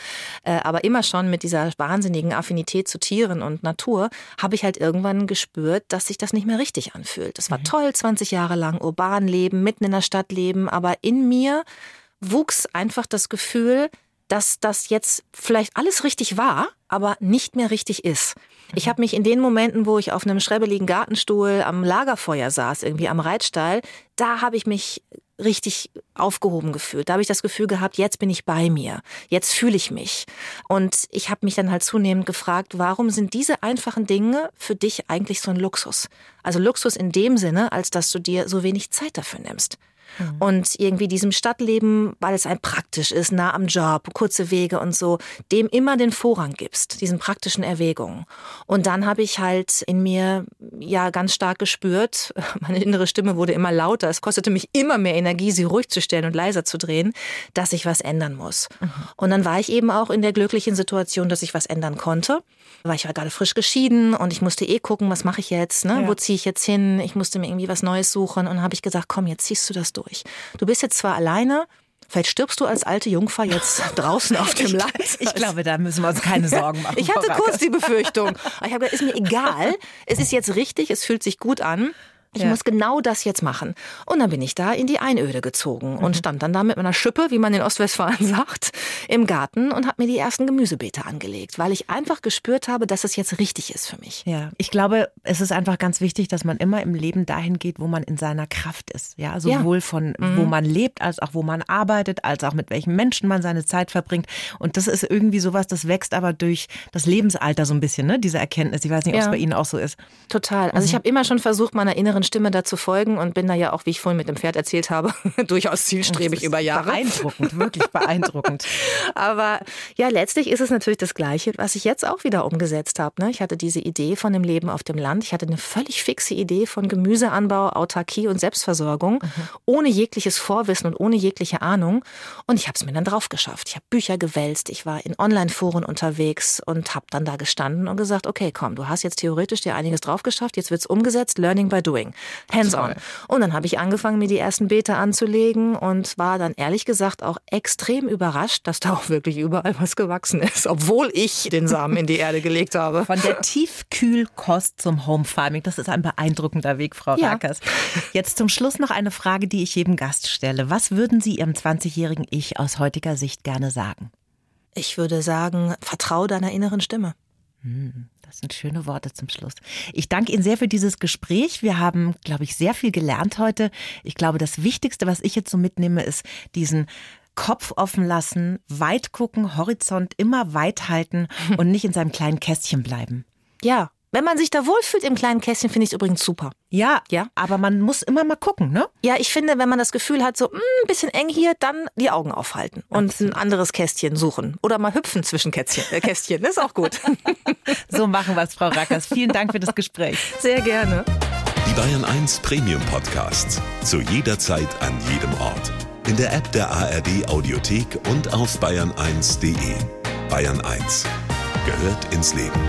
äh, aber immer schon mit dieser wahnsinnigen Affinität zu Tieren und Natur, habe ich halt irgendwann gespürt, dass sich das nicht mehr richtig anfühlt. Es war mhm. toll, 20 Jahre lang urban leben, mitten in der Stadt leben, aber in mir wuchs einfach das Gefühl, dass das jetzt vielleicht alles richtig war, aber nicht mehr richtig ist. Ich habe mich in den Momenten, wo ich auf einem schrebbeligen Gartenstuhl am Lagerfeuer saß, irgendwie am Reitstall, da habe ich mich richtig aufgehoben gefühlt. Da habe ich das Gefühl gehabt, jetzt bin ich bei mir, jetzt fühle ich mich. Und ich habe mich dann halt zunehmend gefragt, warum sind diese einfachen Dinge für dich eigentlich so ein Luxus? Also Luxus in dem Sinne, als dass du dir so wenig Zeit dafür nimmst. Mhm. Und irgendwie diesem Stadtleben, weil es ein praktisch ist, nah am Job, kurze Wege und so, dem immer den Vorrang gibst, diesen praktischen Erwägungen. Und dann habe ich halt in mir ja ganz stark gespürt, meine innere Stimme wurde immer lauter, es kostete mich immer mehr Energie, sie ruhig zu stellen und leiser zu drehen, dass ich was ändern muss. Mhm. Und dann war ich eben auch in der glücklichen Situation, dass ich was ändern konnte, weil ich war gerade frisch geschieden und ich musste eh gucken, was mache ich jetzt, ne? Ja. wo ziehe ich jetzt hin, ich musste mir irgendwie was Neues suchen und habe ich gesagt, komm, jetzt ziehst du das durch. Du bist jetzt zwar alleine, Vielleicht stirbst du als alte Jungfer jetzt draußen auf dem Land. Ich glaube, da müssen wir uns keine Sorgen machen. Ich hatte kurz die Befürchtung. Ich habe gesagt, ist mir egal. Es ist jetzt richtig, es fühlt sich gut an. Ich ja. muss genau das jetzt machen. Und dann bin ich da in die Einöde gezogen mhm. und stand dann da mit meiner Schippe, wie man in Ostwestfalen sagt, im Garten und habe mir die ersten Gemüsebeete angelegt, weil ich einfach gespürt habe, dass es jetzt richtig ist für mich. Ja, ich glaube, es ist einfach ganz wichtig, dass man immer im Leben dahin geht, wo man in seiner Kraft ist. Ja, sowohl ja. von mhm. wo man lebt, als auch wo man arbeitet, als auch mit welchen Menschen man seine Zeit verbringt. Und das ist irgendwie sowas, das wächst aber durch das Lebensalter so ein bisschen, ne? Diese Erkenntnis. Ich weiß nicht, ob es bei Ihnen auch so ist. Total. Also mhm. ich habe immer schon versucht, meiner inneren Stimme dazu folgen und bin da ja auch, wie ich vorhin mit dem Pferd erzählt habe, durchaus zielstrebig über Jahre. Beeindruckend, wirklich beeindruckend. Aber ja, letztlich ist es natürlich das Gleiche, was ich jetzt auch wieder umgesetzt habe. Ne? Ich hatte diese Idee von dem Leben auf dem Land. Ich hatte eine völlig fixe Idee von Gemüseanbau, Autarkie und Selbstversorgung, mhm. ohne jegliches Vorwissen und ohne jegliche Ahnung. Und ich habe es mir dann drauf geschafft. Ich habe Bücher gewälzt, ich war in Online-Foren unterwegs und habe dann da gestanden und gesagt, okay, komm, du hast jetzt theoretisch dir einiges drauf geschafft, jetzt wird es umgesetzt, Learning by Doing hands-on. Und dann habe ich angefangen, mir die ersten Beete anzulegen und war dann ehrlich gesagt auch extrem überrascht, dass da auch wirklich überall was gewachsen ist, obwohl ich den Samen in die Erde gelegt habe. Von der Tiefkühlkost zum Home Farming, das ist ein beeindruckender Weg, Frau ja. Rakers. Jetzt zum Schluss noch eine Frage, die ich jedem Gast stelle. Was würden Sie Ihrem 20-jährigen Ich aus heutiger Sicht gerne sagen? Ich würde sagen, vertraue deiner inneren Stimme. Hm. Das sind schöne Worte zum Schluss. Ich danke Ihnen sehr für dieses Gespräch. Wir haben, glaube ich, sehr viel gelernt heute. Ich glaube, das Wichtigste, was ich jetzt so mitnehme, ist diesen Kopf offen lassen, weit gucken, Horizont immer weit halten und nicht in seinem kleinen Kästchen bleiben. Ja, wenn man sich da wohlfühlt im kleinen Kästchen, finde ich es übrigens super. Ja, ja, aber man muss immer mal gucken, ne? Ja, ich finde, wenn man das Gefühl hat, so ein mm, bisschen eng hier, dann die Augen aufhalten und Absolut. ein anderes Kästchen suchen. Oder mal hüpfen zwischen Kästchen. Äh, Kästchen. Das ist auch gut. so machen wir es, Frau Rackers. Vielen Dank für das Gespräch. Sehr gerne. Die Bayern 1 Premium Podcasts. Zu jeder Zeit, an jedem Ort. In der App der ARD Audiothek und auf bayern1.de. Bayern 1 gehört ins Leben.